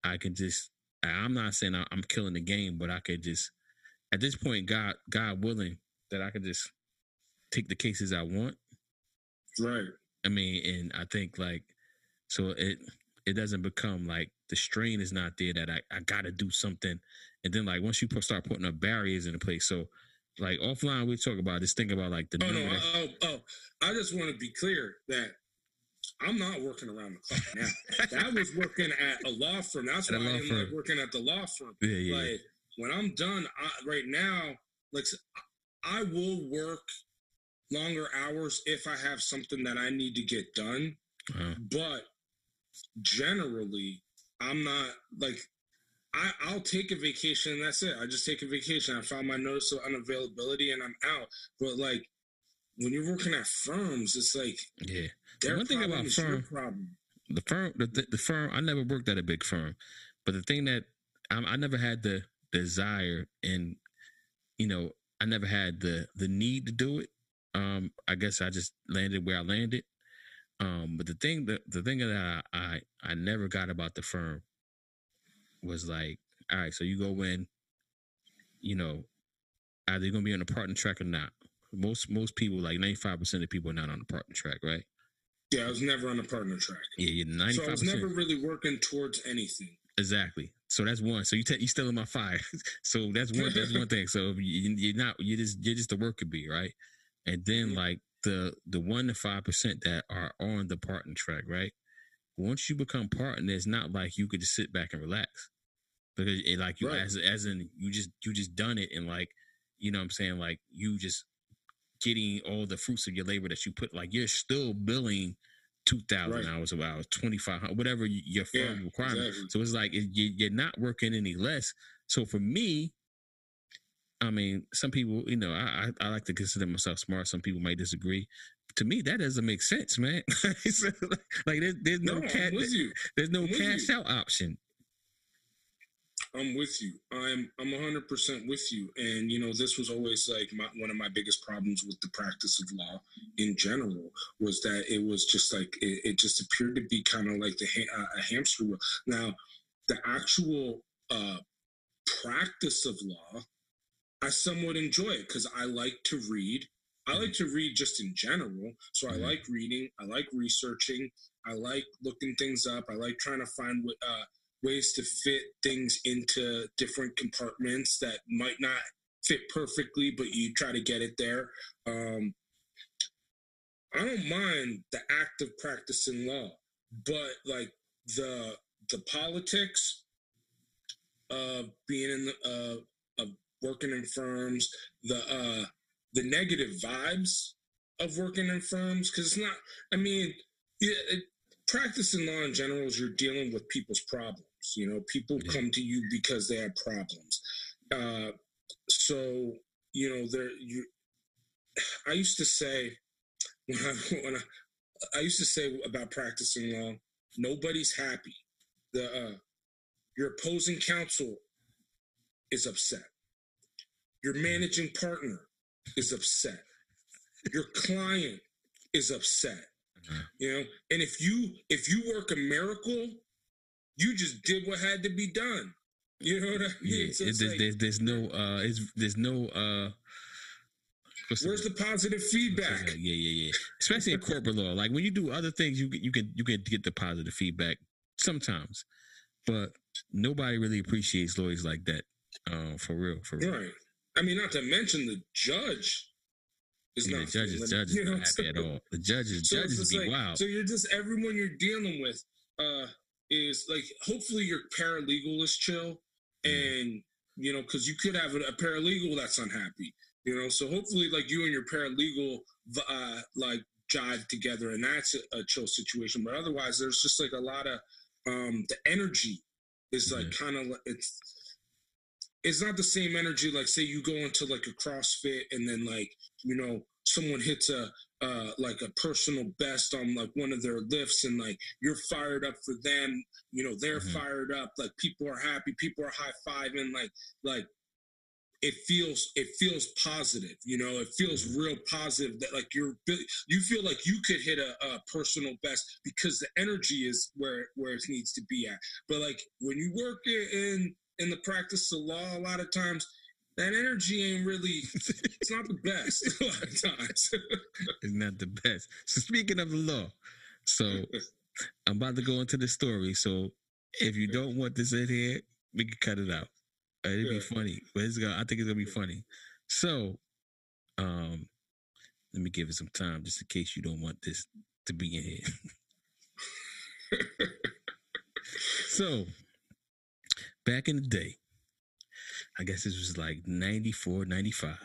I can just I'm not saying I'm killing the game, but I could just at this point, God God willing, that I could just take the cases I want right. I mean, and I think like so it it doesn't become like the strain is not there that I, I gotta do something. And then like once you put, start putting up barriers in place, so like offline we talk about just think about like the Oh no! Oh, oh, I just want to be clear that I'm not working around the clock now. that was working at a law firm. That's At why I law didn't like working at the law firm. yeah, yeah, yeah. When I'm done, I, right now, like I will work longer hours if I have something that I need to get done. Uh-huh. But generally, I'm not like I, I'll take a vacation and that's it. I just take a vacation. I file my notice of unavailability and I'm out. But like when you're working at firms, it's like yeah. Their one thing about firm- problem. the firm the, the, the firm i never worked at a big firm but the thing that I, I never had the desire and you know i never had the the need to do it. Um i guess i just landed where i landed. Um but the thing that the thing that i i, I never got about the firm was like all right so you go in you know either you're gonna be on the partner track or not. Most most people like 95% of people are not on the partner track right Yeah, I was never on a partner track. yeah you're 95% So I was never really working towards anything. Exactly. So that's one. So you take you still in my fire. (laughs) so that's one. That's one thing. So you, you're not. You just you're just the worker bee, right? And then Yeah. like the the one to five percent that are on the partner track, right? Once you become partner, it's not like you could just sit back and relax because it like you Right. as as in you just you just done it and like you know what I'm saying like you just getting all the fruits of your labor that you put like you're still billing two thousand Right. hours of hours twenty five whatever your Yeah, firm requirement. exactly. So it's like it, you, you're not working any less. So for me, I mean, some people, you know, I, I I like to consider myself smart. Some people might disagree. To me, that doesn't make sense, man. (laughs) So, like there's, there's no, No, cash, I'm with you. there's no cash you. out option. I'm with you. I'm I'm 100 percent with you. And you know, this was always like my, one of my biggest problems with the practice of law in general was that it was just like it, it just appeared to be kind of like the ha- a hamster wheel. Now, the actual uh, practice of law, I somewhat enjoy it because I like to read. I like to read just in general. So I Mhm. like reading. I like researching. I like looking things up. I like trying to find what. Uh, ways to fit things into different compartments that might not fit perfectly, but you try to get it there. Um, I don't mind the act of practicing law, but like the the politics of being in the uh, of working in firms, the uh, the negative vibes of working in firms, because it's not. I mean, yeah, it, practicing law in general is you're dealing with people's problems. You know, people Yeah. come to you because they have problems. Uh, so you know, there you. I used to say (laughs) when I when I, I used to say about practicing law, nobody's happy. The uh, Your opposing counsel is upset. Your managing partner is upset. Your client is upset. Mhm. You know, and if you if you work a miracle, you just did what had to be done. You know what I mean? Yeah, So it, there's, like, there's there's no uh, there's no uh. where's the positive feedback? Yeah, yeah, yeah. Especially in corporate law, like when you do other things, you can- you can you can get the positive feedback sometimes, but nobody really appreciates lawyers like that. Uh, for real, for real. Right. I mean, not to mention the judge is Yeah, not the it, judges you know, not happy at all. The judges, So judges be like, wild. So you're just everyone you're dealing with uh is like hopefully your paralegal is chill Mm-hmm. and you know because you could have a, a paralegal that's unhappy you know? So hopefully like you and your paralegal uh like jive together and that's a, a chill situation. But otherwise there's just like a lot of um the energy is like kind of it's it's not the same energy like say you go into like a crossfit and then like you know someone hits a uh like a personal best on like one of their lifts and like you're fired up for them you know they're Mhm. fired up like people are happy people are high-fiving like like it feels it feels positive you know it feels real positive that like you're you feel like you could hit a, a personal best because the energy is where where it needs to be at but like when you work in in the practice of law a lot of times that energy ain't really (laughs) it's not the best a lot of times (laughs) It's not the best. So speaking of the law, so (laughs) I'm about to go into the story. So if you don't want this in here, we can cut it out. Uh, It'd Yeah. be funny, but it's gonna. I think it's gonna be funny. So, um, let me give it some time, just in case you don't want this to be in here. so, back in the day, I guess this was like 94, 95.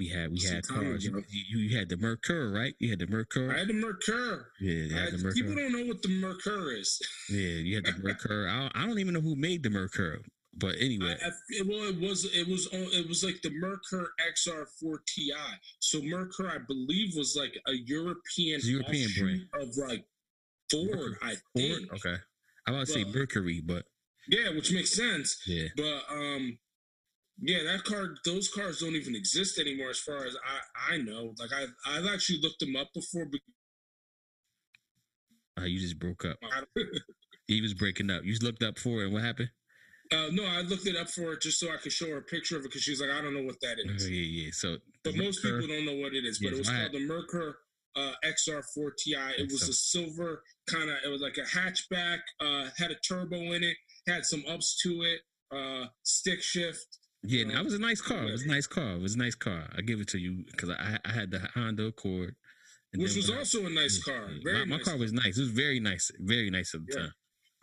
We had we had cars. You, you, you had the Mercur, right? You had the Mercur. i had the mercur yeah, had had- the people don't know what the mercur is Yeah, you had the (laughs) Mercur. I, I don't even know who made the Mercur, but anyway, I, I, well, it was it was on- it was like the Mercur XR4 Ti. So Mercur, I believe, was like a European, European offshoot of like Ford. I Ford. Okay, I was about to say Mercury, but Yeah, which makes sense. yeah, But um, yeah, that car, those cars don't even exist anymore, as far as I I know. Like I I've actually looked them up before. But uh, you just broke up. (laughs) (laughs) He was breaking up. You looked up for it, what happened? uh, no, I looked it up for her just so I could show her a picture of it because she's like, I don't know what that is. Oh, yeah, yeah. So, But most people don't know what it is. But Yes, it was called the Mercur uh, XR4 Ti. It was XR. a silver kind of. It was like a hatchback. Uh, had a turbo in it. Had some ups to it. Uh, stick shift. Yeah, that was a nice car. It was a nice car. It was a nice car. I give it to you because I, I had the Honda Accord, Which was also a nice car. Very my, my nice. car was nice. It was very nice, very nice at the Yeah. time.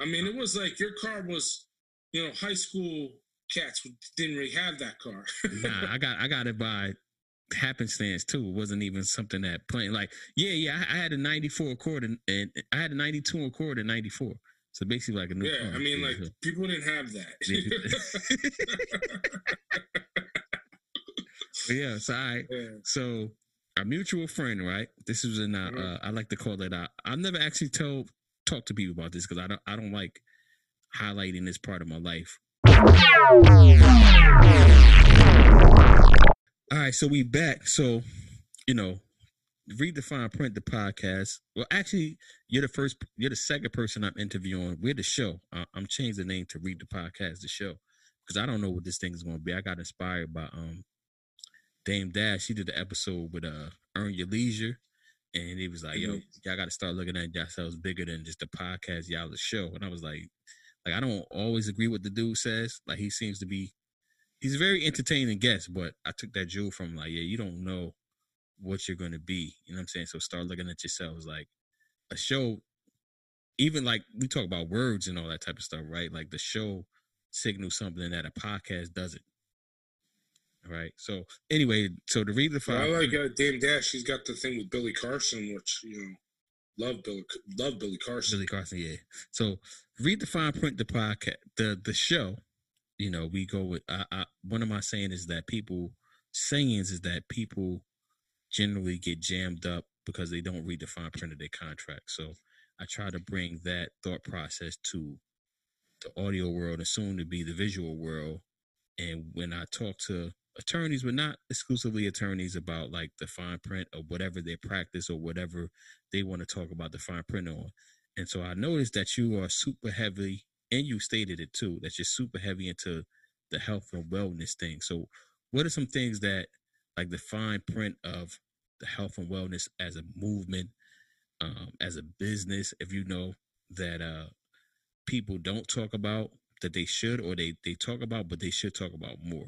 I mean, it was like your car was, you know, high school cats didn't really have that car. (laughs) nah, I got I got it by happenstance too. It wasn't even something that playing like yeah, yeah. I, I had a '94 Accord and, and I had a '92 Accord in '94. So basically, like a new. yeah. I mean, like so- people didn't have that. Yeah, so (laughs) I yeah. so our mutual friend, right? This was in uh, Mhm. uh I like to call it. Uh, I've never actually told talk to people about this because I don't I don't like highlighting this part of my life. All right, so we back. So, you know, read the fine print, the podcast. Well, actually, you're the first, you're the second person I'm interviewing. We're the show. I, I'm changing the name to read the podcast, the show, because I don't know what this thing is going to be. I got inspired by um Dame Dash. She did the episode with uh Earn Your Leisure, and he was like, "Yo, Mhm. y'all got to start looking at yourselves bigger than just the podcast, y'all the show." And I was like, like I don't always agree with the dude says. Like he seems to be he's a very entertaining guest, but I took that jewel from like, yeah, you don't know what you're gonna be. You know what I'm saying? So start looking at yourselves like a show, even like we talk about words and all that type of stuff, right? Like the show signals something that a podcast doesn't. All right. So anyway, so to read the Well, I file, like uh, Dame Dash. She's got the thing with Billy Carson, which you know, love Billy, love Billy Carson. Billy Carson, yeah. So read the fine print, the podcast, the the show. You know, we go with. I, I, one of my saying is that people sayings is that people generally get jammed up because they don't read the fine print of their contract. So I try to bring that thought process to the audio world and soon to be the visual world. And when I talk to attorneys, but not exclusively attorneys about like the fine print or whatever they practice or whatever they want to talk about the fine print on. And so I noticed that you are super heavy, and you stated it too, that you're super heavy into the health and wellness thing. So, what are some things that, like the fine print of the health and wellness as a movement, um, as a business, if you know that uh, people don't talk about that they should, or they they talk about, but they should talk about more?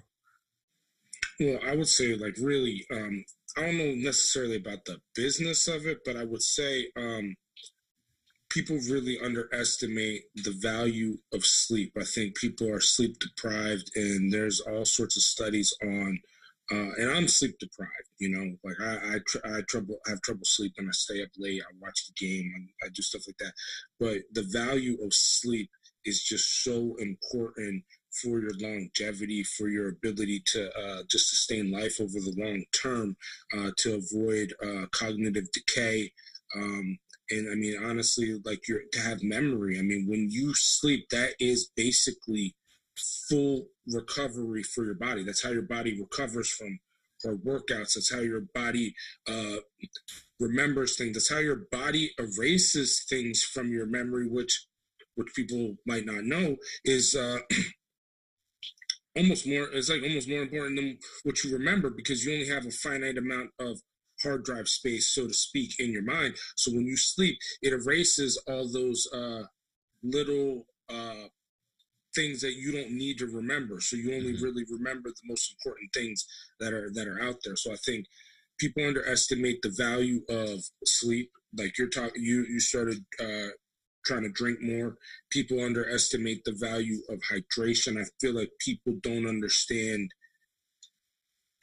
Well, I would say like really, um, I don't know necessarily about the business of it, but I would say um, people really underestimate the value of sleep. I think people are sleep deprived, and there's all sorts of studies on. Uh, and I'm sleep deprived, you know. Like I, I, tr- I trouble, I have trouble sleeping. I stay up late. I watch the game. I, I do stuff like that. But the value of sleep is just so important for your longevity, for your ability to uh, just sustain life over the long term, uh, to avoid uh, cognitive decay. Um, and I mean, honestly, like you're to have memory. I mean, when you sleep, that is basically full recovery for your body. That's how your body recovers from or workouts. That's how your body uh, remembers things. That's how your body erases things from your memory, which which people might not know is uh, (clears throat) almost more. It's like almost more important than what you remember because you only have a finite amount of hard drive space, so to speak, in your mind. So when you sleep, it erases all those uh, little uh, things that you don't need to remember. So you only mm-hmm. really remember the most important things that are that are out there. So I think people underestimate the value of sleep. Like you're talking, you you started uh, trying to drink more. People underestimate the value of hydration. I feel like people don't understand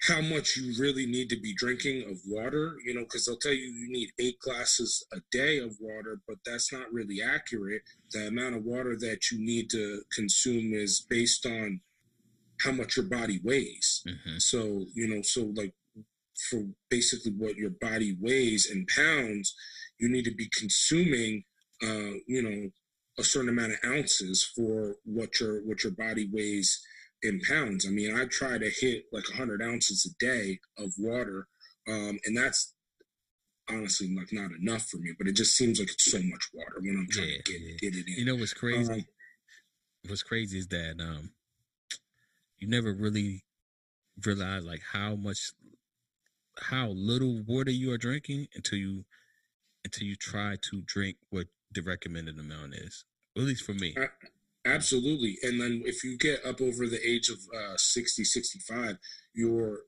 how much you really need to be drinking of water, you know, because they'll tell you you need eight glasses a day of water, but that's not really accurate. The amount of water that you need to consume is based on how much your body weighs. Mm-hmm. So, you know, so like for basically what your body weighs in pounds, you need to be consuming, uh, you know, a certain amount of ounces for what your what your body weighs in pounds. I mean, I try to hit like 100 ounces a day of water, um, and that's honestly like not enough for me. But it just seems like it's so much water when I'm trying yeah, to get, yeah. get it in. You know what's crazy? Um, what's crazy is that um, you never really realize like how much, how little water you are drinking until you until you try to drink what the recommended amount is. at least for me. I, Absolutely. And then if you get up over the age of uh, 60, 65, you're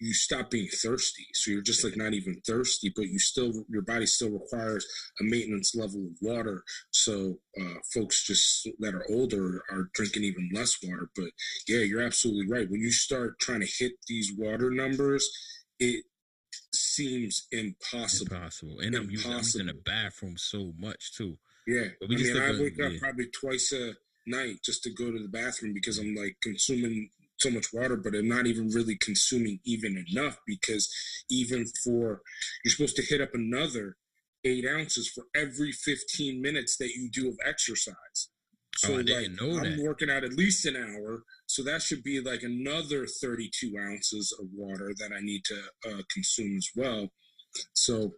you stop being thirsty. So you're just like not even thirsty, but you still your body still requires a maintenance level of water. So uh, folks just that are older are drinking even less water. But yeah, you're absolutely right. When you start trying to hit these water numbers, it seems impossible. Impossible. And impossible. I'm using, I'm in the bathroom so much too. Yeah. I mean, I wake up yeah. probably twice a night just to go to the bathroom because I'm like consuming so much water, but I'm not even really consuming even enough because even for you're supposed to hit up another eight ounces for every 15 minutes that you do of exercise. So oh, like I'm working out at least an hour, so that should be like another 32 ounces of water that I need to uh, consume as well. So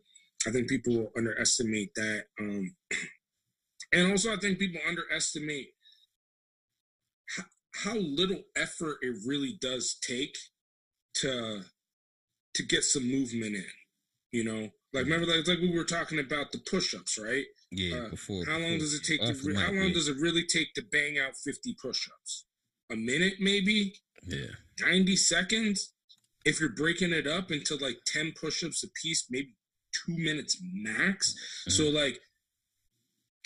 I think people underestimate that, um, (clears throat) and also I think people underestimate how little effort it really does take to to get some movement in. You know, like remember like, like we were talking about the push-ups, right? Yeah. Uh, before, how long does it take to re- how long yeah. does it really take to bang out 50 push-ups? A minute maybe? Yeah. 90 seconds? If you're breaking it up into like 10 push-ups a piece, maybe 2 minutes max. Mm-hmm. So like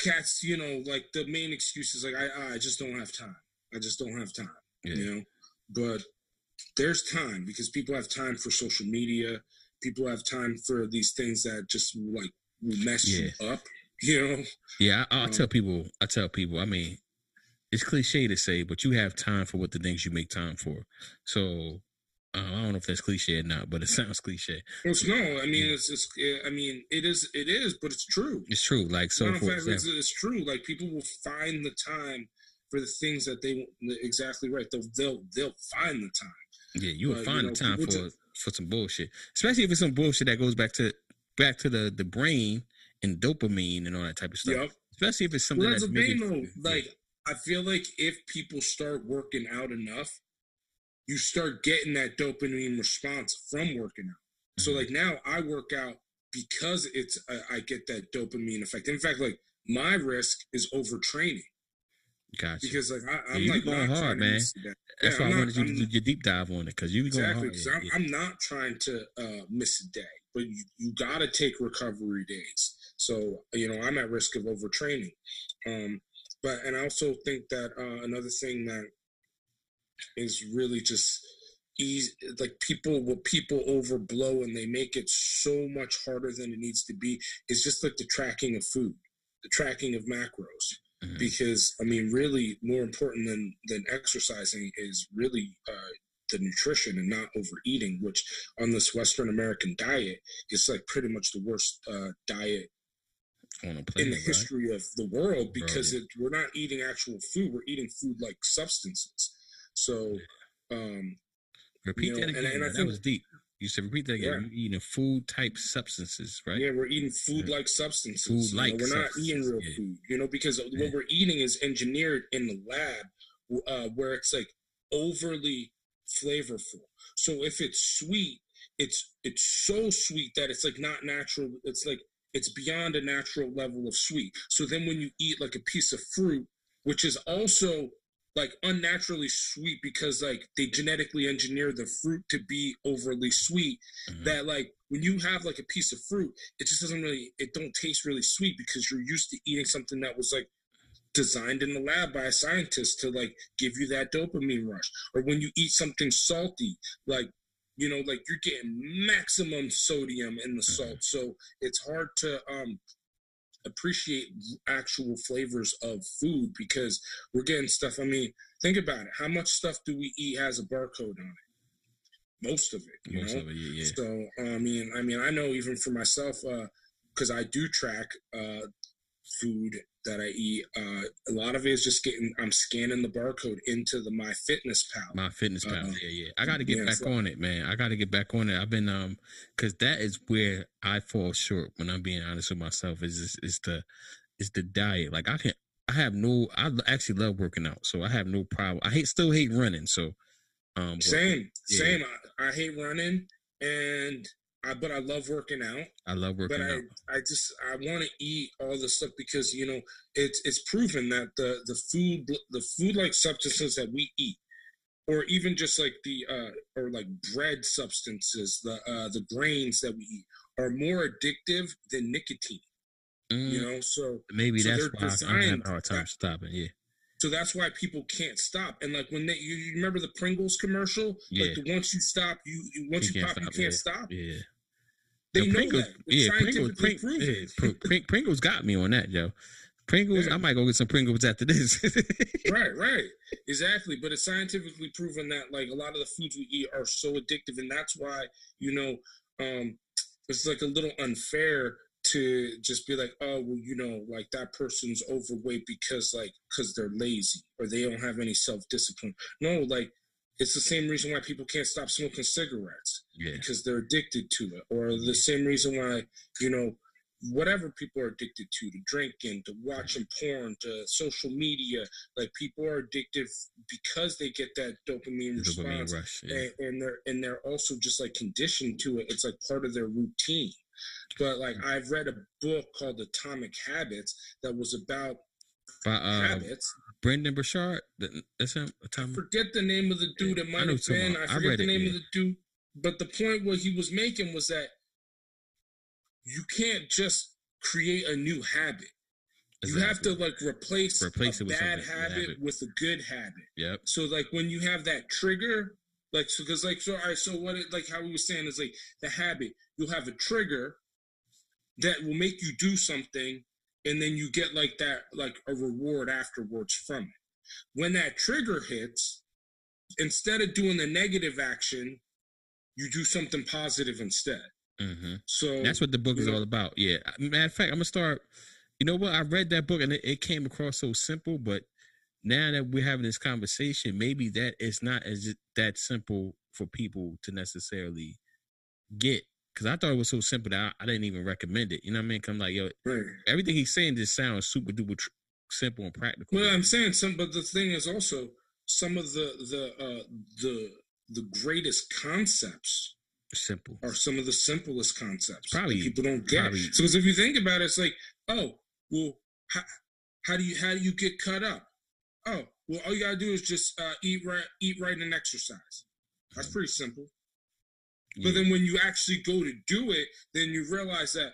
cats, you know, like the main excuse is like I I just don't have time. I just don't have time. Yeah. You know, but there's time because people have time for social media. People have time for these things that just like mess yeah. you up. (laughs) You know. Yeah, I, I um, tell people. I tell people. I mean, it's cliche to say, but you have time for what the things you make time for. So uh, I don't know if that's cliche or not, but it (laughs) sounds cliche. Well, It's no, I mean, yeah. it's, it's, I mean, it is, it is, but it's true. It's true. Like so, for example, it's, it's true. Like people will find the time for the things that they exactly right. They'll they'll they'll find the time. Yeah, you will But, find you the time for for some bullshit, especially if it's some bullshit that goes back to back to the the brain and dopamine and all that type of stuff. Yep. Especially if it's something Well, that's that's the thing, though. Like, I feel like if people start working out enough, you start getting that dopamine response from working out. So, Mhm. like now, I work out because it's uh, I get that dopamine effect. In fact, like my risk is overtraining gotcha. because like I, I'm you like going not hard, man. that's yeah, why I wanted you to I'm- do your deep dive on it because you be going Exactly, hard. because Yeah, I'm, yeah. I'm not trying to uh, miss a day, but you, you got to take recovery days. So you know, I'm at risk of overtraining. Um, but and I also think that uh, another thing that is really just easy, like people what people overblow and they make it so much harder than it needs to be is just like the tracking of food, the tracking of macros Mhm. because I mean, really, more important than than exercising is really uh, the nutrition and not overeating, which on this Western American diet is like pretty much the worst uh, diet on a in the right? history of the world because it, we're not eating actual food; we're eating food like substances. So, um, Repeat you know, that again. and I man. that think- was deep. You said repeat that again. Yeah. You're eating food type substances, right? Yeah, we're eating food like substances. Food you know, like we're not eating real yeah. food, you know, because Yeah. what we're eating is engineered in the lab, uh, where it's like overly flavorful. So if it's sweet, it's it's so sweet that it's like not natural. It's like it's beyond a natural level of sweet. So then when you eat like a piece of fruit, which is also like unnaturally sweet because like they genetically engineer the fruit to be overly sweet Mhm. that like when you have like a piece of fruit it just doesn't really it don't taste really sweet because you're used to eating something that was like designed in the lab by a scientist to like give you that dopamine rush. Or when you eat something salty like you know like you're getting maximum sodium in the salt. So it's hard to um appreciate actual flavors of food because we're getting stuff. I mean think about it. How much stuff do we eat has a barcode on it? Most of it you Most know? of it, yeah, yeah. so I mean, I mean, I know even for myself, because I do track uh, food that I eat. Uh, a lot of it is just getting. I'm scanning the barcode into the My Fitness Pal. My fitness pal, Uh-uh. yeah, yeah. I got to get Yeah, back on it, man. I got to get back on it. I've been um, cause that is where I fall short when I'm being honest with myself. Is is, is the is the diet. Like I can, I have no. I actually love working out, so I have no problem. I hate still hate running, so um, Same, Yeah. same. I, I hate running, and I but I love working out. I love working out. But I, out. I just I want to eat all this stuff because you know it's it's proven that the the food the food like substances that we eat, or even just like the uh or like bread substances, the uh the grains that we eat are more addictive than nicotine. Mm, You know, so maybe so that's why I'm having a hard time stopping. Yeah, so that's why people can't stop. And like when they you, you remember the Pringles commercial, Yeah. like the once you stop, you, you once you, You can't pop, stop, you can't yeah. stop. yeah. They know Pringles, that. Yeah, Pringles, Pring, proven. yeah, Pring- Pringles got me on that, yo. Pringles, Yeah. I might go get some Pringles after this. (laughs) right, right, exactly. But it's scientifically proven that like a lot of the foods we eat are so addictive, and that's why you know um, it's like a little unfair to just be like, oh, well, you know, like that person's overweight because like because they're lazy or they don't have any self discipline. No, like it's the same reason why people can't stop smoking cigarettes yeah, because they're addicted to it, or the same reason why you know whatever people are addicted to to drinking to watching porn to social media like people are addicted because they get that dopamine dopamine response rush. Yeah. and, and they're and they're also just like conditioned to it it's like part of their routine but like Mm. i've read a book called atomic habits that was about By uh, habits Brendon Burchard, that's him. Tom, forget the name of the dude it I might have been i. I forget the it, name yeah. of the dude but the point what he was making was that you can't just create a new habit you have to like replace, Replace a it with bad habit, habit. with a good habit. Yep. So like when you have that trigger, like so because like so all right, so what it like how we were saying is like the habit, you'll have a trigger that will make you do something, and then you get like that like a reward afterwards from it. When that trigger hits, instead of doing the negative action, you do something positive instead. hmm So That's what the book is know- all about. Yeah. Matter of fact, I'm gonna start. You know what? I read that book and it, it came across so simple, but now that we're having this conversation, maybe that it's not as that simple for people to necessarily get. Because I thought it was so simple that I, I, didn't even recommend it. You know what I mean? I'm like, yo, right. everything he's saying just sounds super duper tr- simple and practical. Well, I'm saying some, but the thing is also some of the the uh, the the greatest concepts simple are some of the simplest concepts. Probably people don't get. Probably. So if you think about it, it's like, oh, well, how, how do you how do you get cut up? Oh, well, all you gotta do is just uh, eat right, eat right, and exercise. That's pretty simple. Yeah. But then when you actually go to do it, then you realize that,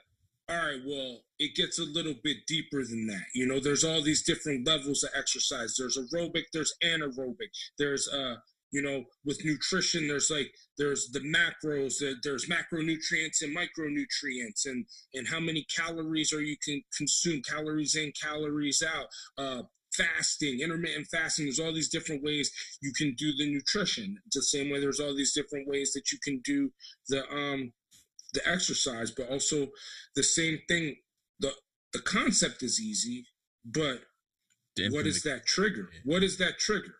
all right, well, it gets a little bit deeper than that. You know, there's all these different levels of exercise. There's aerobic, there's anaerobic, there's uh, you know, with nutrition, there's like there's the macros, there's macronutrients and micronutrients, and and how many calories are you can consume, calories in, calories out. Uh, fasting, intermittent fasting. There's all these different ways you can do the nutrition. It's the same way there's all these different ways that you can do the um the exercise, but also the same thing. The the concept is easy, but Definitely. what is that trigger? What is that trigger?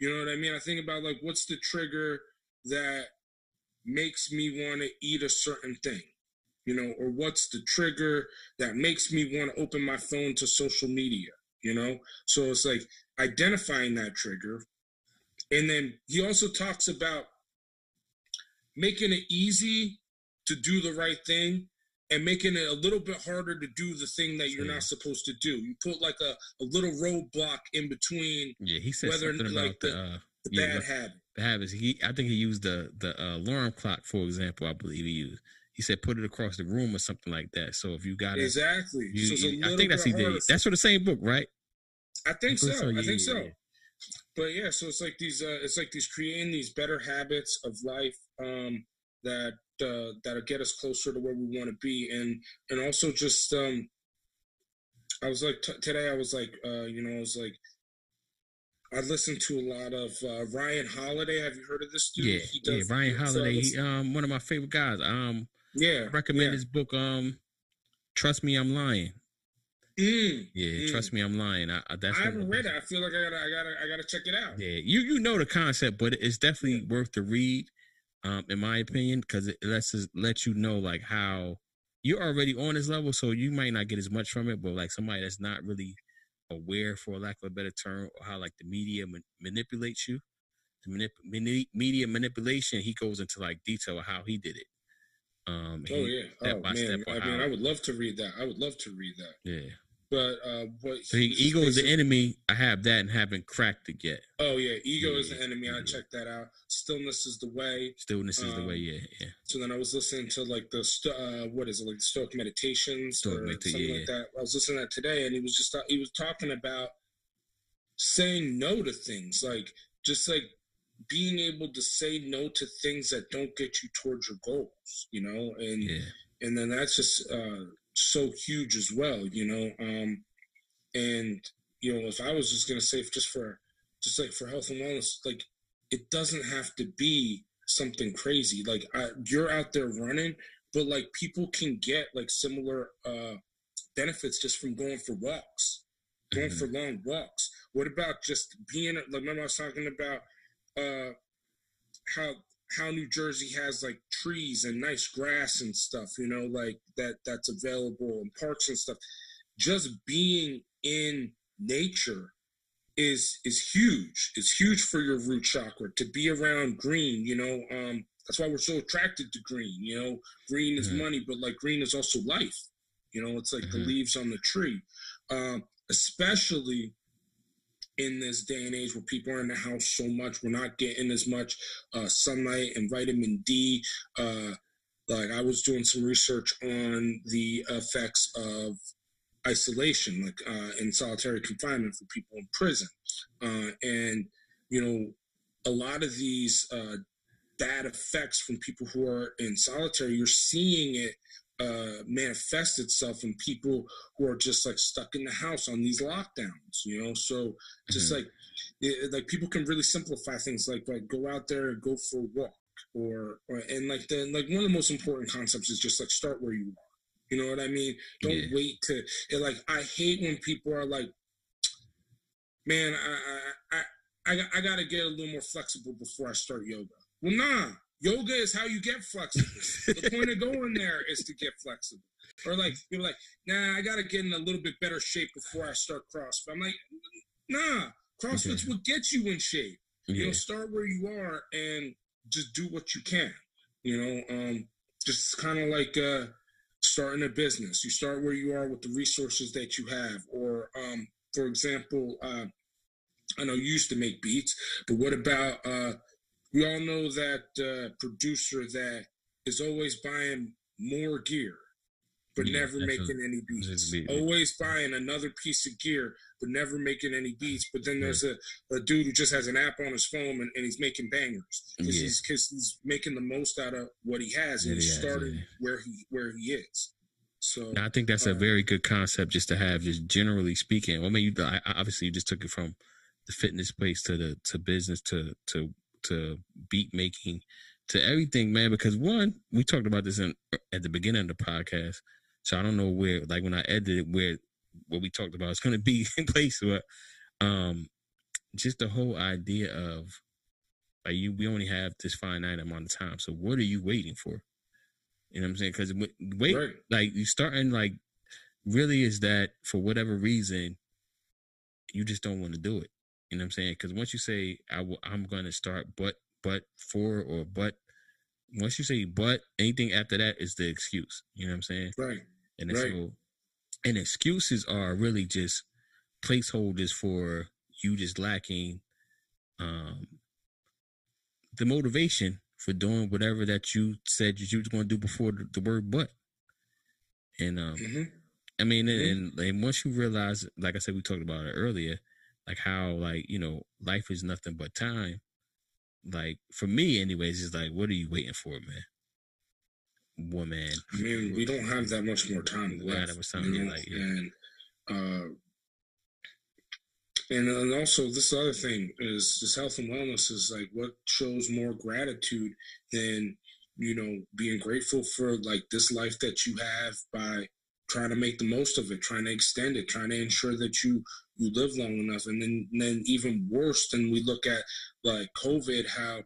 You know what I mean? I think about like what's the trigger that makes me want to eat a certain thing? You know, or what's the trigger that makes me want to open my phone to social media? You know? So it's like identifying that trigger. And then he also talks about making it easy to do the right thing and making it a little bit harder to do the thing that you're yeah. not supposed to do. You put like a, a little roadblock in between. Yeah, he said whether, something like, about the, uh, the yeah, bad habit. The habits. He, I think he used the the uh, alarm clock for example. I believe he used. He said put it across the room or something like that. So if you got it, exactly. You, so I think that's he did. That's for the same book, right? I think so. so. I think so. But yeah, so it's like these. Uh, it's like these creating these better habits of life um, that uh, that'll get us closer to where we want to be, and and also just um, I was like t- today. I was like, uh, you know, I was like, I listened to a lot of uh, Ryan Holiday. Have you heard of this dude? Yeah, yeah, Ryan Holiday. He, um, one of my favorite guys. Um, yeah, I recommend yeah. his book. Um, Trust Me, I'm Lying. Mm, yeah, mm. trust me, I'm lying. I, I, I haven't read it. I feel like I gotta, I gotta, I gotta check it out. Yeah, you you know the concept, but it's definitely worth the read um, in my opinion, because it lets us let you know like how you're already on this level, so you might not get as much from it. But like somebody that's not really aware, for lack of a better term, how like the media ma- manipulates you, the manip- mani- media manipulation, he goes into like detail of how he did it. Um, oh yeah, oh man, I mean, I would love to read that. I would love to read that. Yeah. But uh, but so ego is the enemy. I have that and haven't cracked it yet. Oh yeah, ego yeah, is the enemy. I checked that out. Stillness is the way. Stillness um, is the way. Um, yeah, yeah. So then I was listening to like the uh, what is it like Stoic meditations Stoic or medita- something yeah. like that. I was listening to that today, and he was just he was talking about saying no to things, like just like being able to say no to things that don't get you towards your goals. You know, and yeah. and then that's just. uh so huge as well, you know. Um, and you know, if I was just gonna say, just for just like for health and wellness, like it doesn't have to be something crazy. Like I, you're out there running, but like people can get like similar uh, benefits just from going for walks, going mm-hmm. for long walks. What about just being? Like, remember I was talking about uh, how how New Jersey has like trees and nice grass and stuff, you know, like that that's available and parks and stuff. Just being in nature is is huge. It's huge for your root chakra to be around green, you know. Um that's why we're so attracted to green, you know. Green is mm-hmm. money, but like green is also life. You know, it's like mm-hmm. the leaves on the tree. Um, especially in this day and age where people are in the house so much. We're not getting as much uh, sunlight and vitamin D. Uh, like I was doing some research on the effects of isolation, like uh, in solitary confinement for people in prison, uh, and you know, a lot of these uh, bad effects from people who are in solitary. You're seeing it uh, manifest itself in people who are just like stuck in the house on these lockdowns, you know. So just mm-hmm. like it, like people can really simplify things like like go out there and go for a walk, or, or and like the like one of the most important concepts is just like start where you are. You know what I mean? Don't yeah. wait to it, like I hate when people are like man, I I I, I, I got to get a little more flexible before I start yoga. Well, nah, yoga is how you get flexible. the point of going there is to get flexible. Or like you're like, nah, I got to get in a little bit better shape before I start CrossFit. I'm like, nah, CrossFit's what gets you in shape. Yeah. You know, start where you are and just do what you can. You know, um, just kind of like uh, starting a business. You start where you are with the resources that you have. Or, um, for example, uh, I know you used to make beats, but what about uh, we all know that uh, producer that is always buying more gear, but Yeah, never making a- any beats. a big- Always buying another piece of gear, but never making any beats. But then there's a, a dude who just has an app on his phone and, and he's making bangers because Yeah. he's, he's making the most out of what he has and What he he started yeah. where he where he is. So I think that's a Uh, very good concept just to have, just generally speaking. Well, I mean, you, obviously you just took it from the fitness place to the to business to to to beat making to everything, man. Because one, we talked about this in at the beginning of the podcast, so I don't know where, like when I edited, where what we talked about is going to be (laughs) in place, but um, just the whole idea of like you, we only have this finite amount of time. So what are you waiting for? You know what I'm saying? Because wait, right. like you starting like really is that for whatever reason you just don't want to do it you know what i'm saying because once you say I w- i'm gonna start but but for or but once you say but anything after that is the excuse you know what i'm saying Right. and Right. so and excuses are really just placeholders for you just lacking um the motivation for doing whatever that you said that you was going to do before the, the word but and um hmm I mean, Mhm. and, and once you realize, like I said, we talked about it earlier, like how like you know life is nothing but time. Like for me, anyways, it's like, what are you waiting for, man? Woman, I mean, we don't have that much more time We don't have left. that much time, you know, like, yeah. and uh, and and also this other thing is this health and wellness is like what shows more gratitude than you know being grateful for like this life that you have by trying to make the most of it, trying to extend it, trying to ensure that you you live long enough, and then then even worse than we look at like COVID, how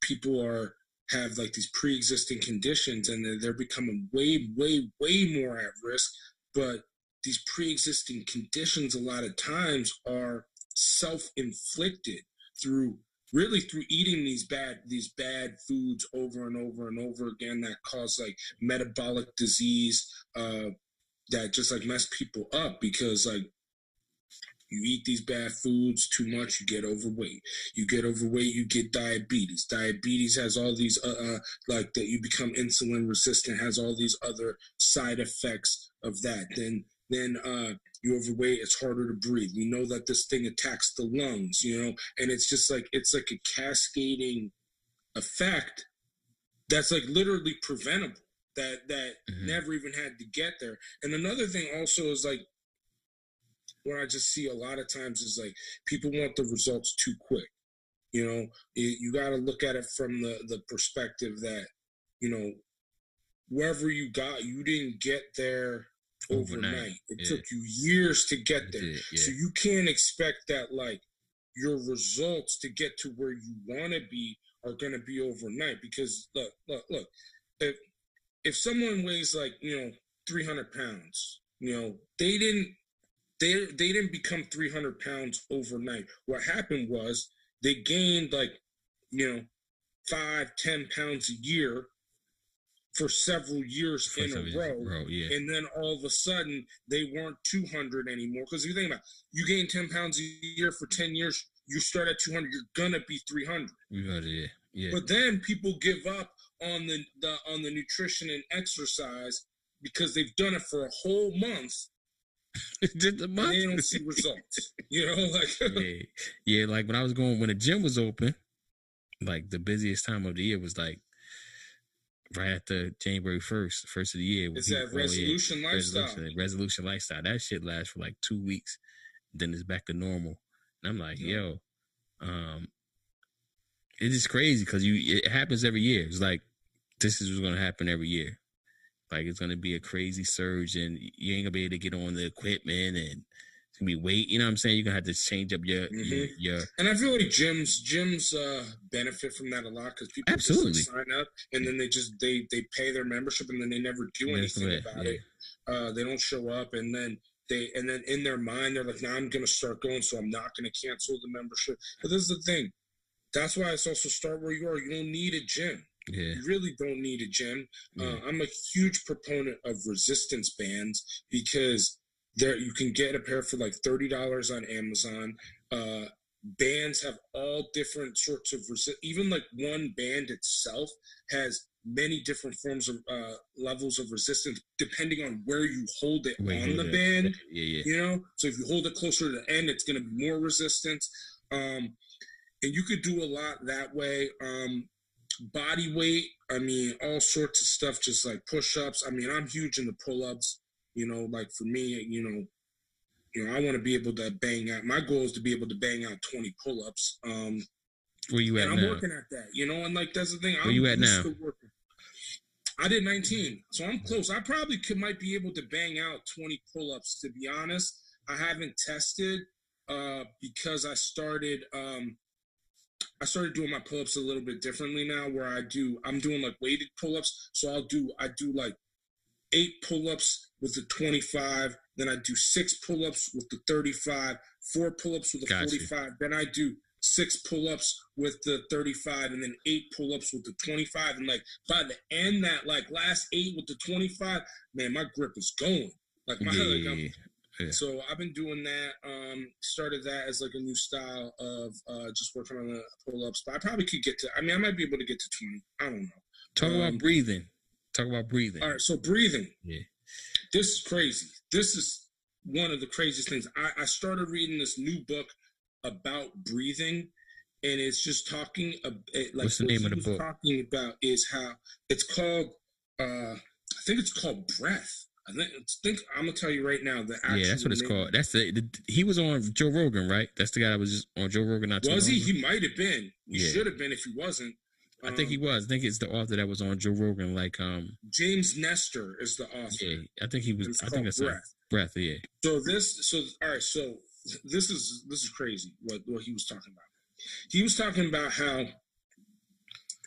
people are have like these pre-existing conditions and they're, they're becoming way way way more at risk. But these pre-existing conditions a lot of times are self-inflicted through really through eating these bad these bad foods over and over and over again that cause like metabolic disease uh that just like mess people up because like you eat these bad foods too much you get overweight. You get overweight you get diabetes. Diabetes has all these uh, uh like that you become insulin resistant has all these other side effects of that. Then then uh you overweight it's harder to breathe. We know that this thing attacks the lungs you know and it's just like it's like a cascading effect that's like literally preventable that that Mhm. never even had to get there and another thing also is like what I just see a lot of times is like people want the results too quick. You know, you, you got to look at it from the the perspective that you know wherever you got, you didn't get there overnight. Overnight, It yeah. took you years to get there. Yeah. So you can't expect that like your results to get to where you want to be are going to be overnight because look, look, look. If if someone weighs like you know 300 pounds, you know they didn't they they didn't become 300 pounds overnight. What happened was they gained like you know five, ten pounds a year for several years For in some a reason, row yeah. and then all of a sudden they weren't 200 anymore because you think about it, you gain 10 pounds a year for 10 years you start at 200 you're gonna be 300 We got it, yeah, yeah. but then people give up on the, the on the nutrition and exercise because they've done it for a whole month (laughs) a and month. they don't see results you know (laughs) like yeah, yeah. Like when I was going when the gym was open, like the busiest time of the year was like right after January first, first of the year. it's that resolution lifestyle resolution, resolution lifestyle. That shit lasts for like two weeks, then it's back to normal. And I'm like, Yeah. yo, um, it's just crazy because you it happens every year. It's like this is what's gonna happen every year. Like it's gonna be a crazy surge, and you ain't gonna be able to get on the equipment and It's gonna be weight. You know what I'm saying? You're gonna have to change up your Mhm. your, your And I feel like gyms gyms uh, benefit from that a lot because people Absolutely. just like, sign up and then they just they they pay their membership and then they never do Yeah, anything right, about yeah. it. Uh, they don't show up and then they and then in their mind they're like, "Now I'm gonna start going, so I'm not gonna cancel the membership." But this is the thing. That's why it's also start where you are. You don't need a gym. yeah. You really don't need a gym. Yeah. Uh, I'm a huge proponent of resistance bands because there you can get a pair for like thirty dollars on Amazon. Uh, bands have all different sorts of resi- even like one band itself has many different forms of uh, levels of resistance depending on where you hold it you on the band Yeah, yeah. you know so if you hold it closer to the end it's going to be more resistance um and you could do a lot that way um body weight i mean all sorts of stuff just like push-ups i mean i'm huge into pull-ups you know like for me you know you know i want to be able to bang out my goal is to be able to bang out 20 pull-ups um Where you at and i'm now? working at that you know and like that's the thing Where you at now? working. I did 19, so I'm close. I probably could might be able to bang out 20 pull-ups. To be honest, I haven't tested uh, because I started um, I started doing my pull-ups a little bit differently now. Where I do I'm doing like weighted pull-ups, so I'll do I do like eight pull-ups with the 25, then I do six pull-ups with the 35, four pull-ups with the Gotcha. 45, then I do six pull-ups with the 35 and then eight pull-ups with the 25 and like by the end that like last eight with the 25 man my grip is going like my Yeah, like, I'm- yeah. So i've been doing that um started that as like a new style of uh just working on the pull-ups but i probably could get to i mean i might be able to get to 20 i don't know Talk Um, about breathing. Talk about breathing. all right so breathing Yeah. this is crazy. This is one of the craziest things. I, I started reading this new book about breathing, and it's just talking. ab- it- Like What's the name of the book? Talking about is how it's called. uh I think it's called breath. I think. Think I'm gonna tell you right now. The actual Yeah, that's what it's name- called. That's the, the he was on Joe Rogan, right? That's the guy that was just on Joe Rogan not Was he? ago. He might have been. He Yeah. should have been if he wasn't. I think he Um, was. I think it's the author that was on Joe Rogan. Like, um, James Nestor is the author. yeah, I think he was. I think that's breath. breath. Yeah, So this, so all right, so this is this is crazy. What what he was talking about? He was talking about how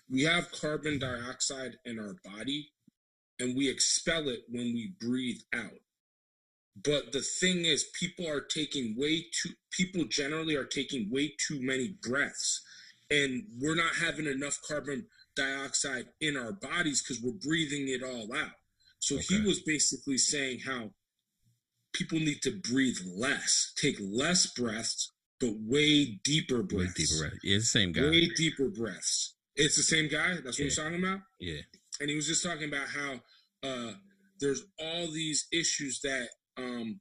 we have carbon dioxide in our body, and we expel it when we breathe out. But the thing is, people are taking way too. People generally are taking way too many breaths, and we're not having enough carbon dioxide in our bodies because we're breathing it all out. So he was basically saying how people need to breathe less, take less breaths, but way deeper breaths. way breaths. deeper breath. Yeah, it's the same guy. Way deeper breaths. It's the same guy. That's what Yeah. talking about. Yeah, And he was just talking about how uh, there's all these issues that um,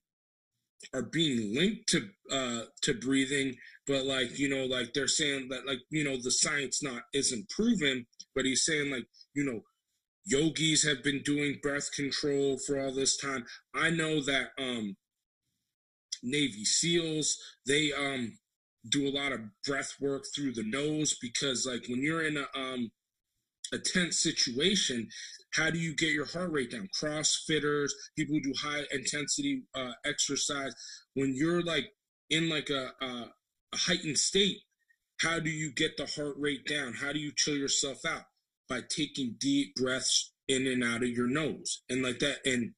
are being linked to uh, to breathing, but like you know, like they're saying that like you know the science not isn't proven, but he's saying like you know yogis have been doing breath control for all this time. I know that um Navy SEALs, they um do a lot of breath work through the nose because like when you're in a um a tense situation, how do you get your heart rate down? Crossfitters, people who do high intensity uh, exercise, when you're like in like a, a a heightened state, how do you get the heart rate down? How do you chill yourself out? By taking deep breaths in and out of your nose, and like that. And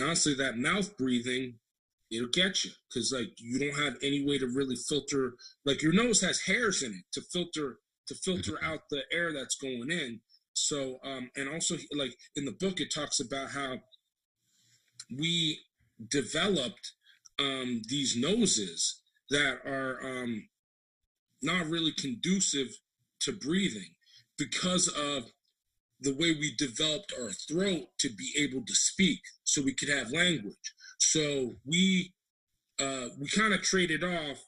honestly, that mouth breathing, it'll get you because like you don't have any way to really filter. Like your nose has hairs in it to filter to filter out the air that's going in. So, um, and also like in the book, it talks about how we developed um, these noses that are um, not really conducive to breathing because of the way we developed our throat to be able to speak so we could have language. So we uh, we kind of traded off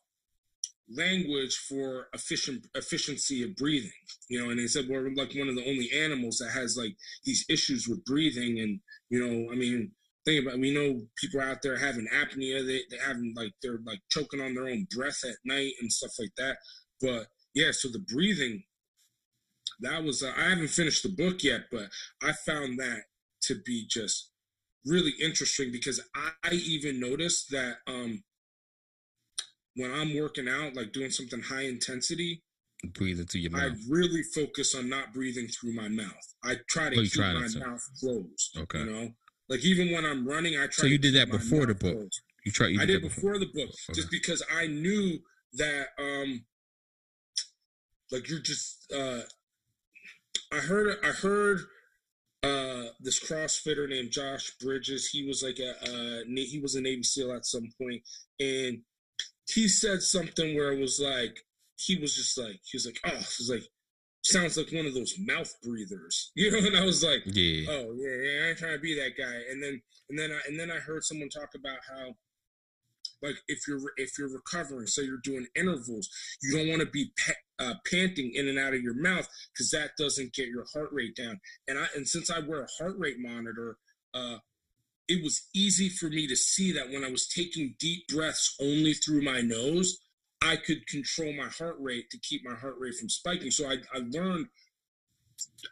language for efficient efficiency of breathing. You know, and they said we're like one of the only animals that has like these issues with breathing and you know, I mean, think about it, we know people out there having apnea, they they having like they're like choking on their own breath at night and stuff like that. But yeah, so the breathing that was uh, I haven't finished the book yet, but I found that to be just really interesting because I, I even noticed that um when I'm working out, like doing something high intensity, Breathe it through your mouth. I really focus on not breathing through my mouth. I try to Oh, keep try my mouth closed. Okay. You know, like even when I'm running, I try. So you did that before the book? closed. You try. You I did that before the book, Okay. just because I knew that, um, like you're just. uh I heard. I heard. Uh, this CrossFitter named Josh Bridges. He was like a. Uh, he was a Navy SEAL at some point, and he said something where it was like he was just like he was like oh he was like sounds like one of those mouth breathers (laughs) you know and i was like Yeah. oh yeah, yeah, I ain't trying to be that guy. And then and then I and then I heard someone talk about how like if you're if you're recovering, so you're doing intervals, you don't want to be pa- uh, panting in and out of your mouth because that doesn't get your heart rate down. And I and since I wear a heart rate monitor, uh, it was easy for me to see that when I was taking deep breaths only through my nose, I could control my heart rate to keep my heart rate from spiking. So I, I learned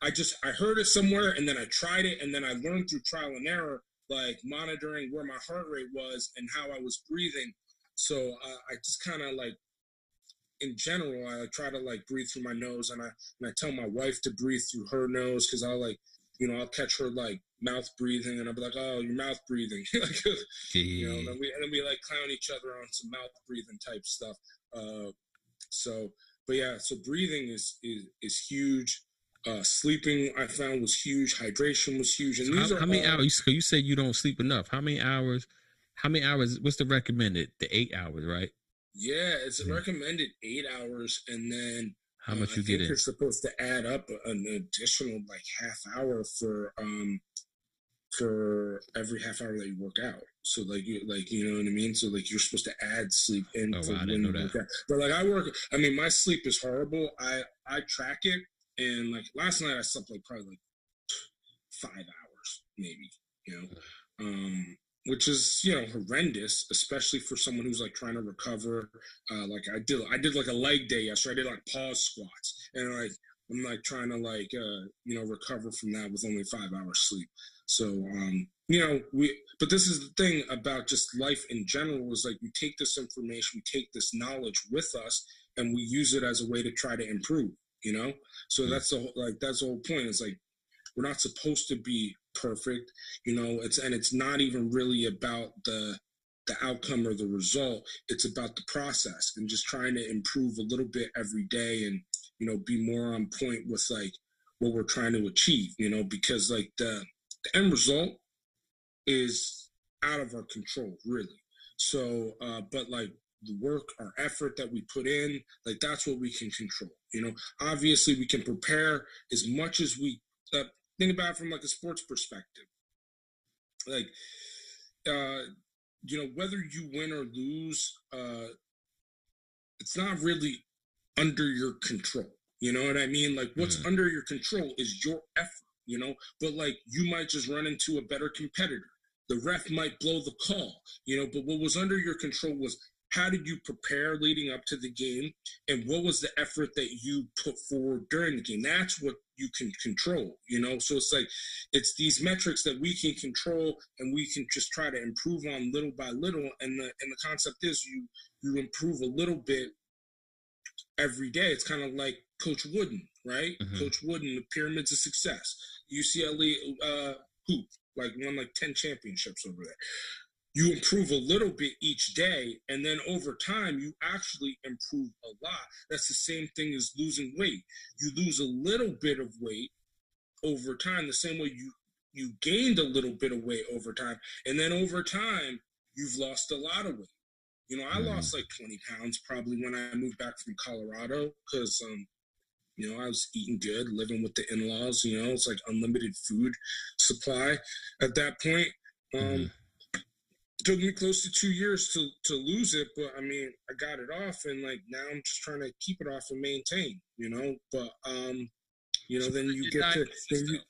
I just I heard it somewhere and then I tried it and then I learned through trial and error, like monitoring where my heart rate was and how I was breathing. So uh, I just kind of like, in general, I try to like breathe through my nose and I and I tell my wife to breathe through her nose because I'll like, you know, I'll catch her like mouth breathing and I'll be like, oh, you're mouth breathing, (laughs) like, you know, and then we and then we like clown each other on some mouth breathing type stuff. Uh, so, but yeah, so breathing is is is huge. Uh, sleeping I found was huge. Hydration was huge, and these how, are how many all- hours? So you said you don't sleep enough. How many hours? How many hours? What's the recommended? The eight hours, right? Yeah, it's Mhm. recommended eight hours, and then How uh, much I you think get in? You're supposed to add up an additional like half hour for um for every half hour that you work out. So like you like you know what I mean. So like you're supposed to add sleep in Oh, for wow, when you work out. But like I work, I mean my sleep is horrible. I I track it, and like last night I slept like probably like five hours maybe. You know. Um, which is you know horrendous, especially for someone who's like trying to recover. Uh, like I did, I did like a leg day yesterday. I did like pause squats, and like I'm like trying to like uh, you know recover from that with only five hours sleep. So um, you know we, but this is the thing about just life in general is like we take this information, we take this knowledge with us, and we use it as a way to try to improve. You know, so that's the whole, like that's the whole point. It's like we're not supposed to be perfect you know it's and it's not even really about the the outcome or the result it's about the process and just trying to improve a little bit every day and you know be more on point with like what we're trying to achieve you know because like the, the end result is out of our control really. So uh but like the work our effort that we put in like that's what we can control you know? Obviously we can prepare as much as we uh, think about it from like a sports perspective. Like uh you know whether you win or lose uh it's not really under your control you know what i mean? Like what's Mhm. under your control is your effort you know? But like you might just run into a better competitor. The ref might blow the call you know? But what was under your control was how did you prepare leading up to the game and what was the effort that you put forward during the game? That's what you can control you know? So it's like it's these metrics that we can control and we can just try to improve on little by little and the and the concept is you you improve a little bit every day. It's kind of like coach wooden right? Mhm. coach wooden the pyramids of success ucla uh hoop like won like 10 championships over there. You improve a little bit each day and then over time you actually improve a lot. That's the same thing as losing weight. You lose a little bit of weight over time the same way you you gained a little bit of weight over time and then over time you've lost a lot of weight. You know i Mhm. lost like 20 pounds probably when i moved back from colorado because um you know i was eating good living with the in-laws you know it's like unlimited food supply at that point um Mhm. took me close to two years to to lose it, but I mean, I got it off, and like now I'm just trying to keep it off and maintain, you know. But um, you know, then you get to then you,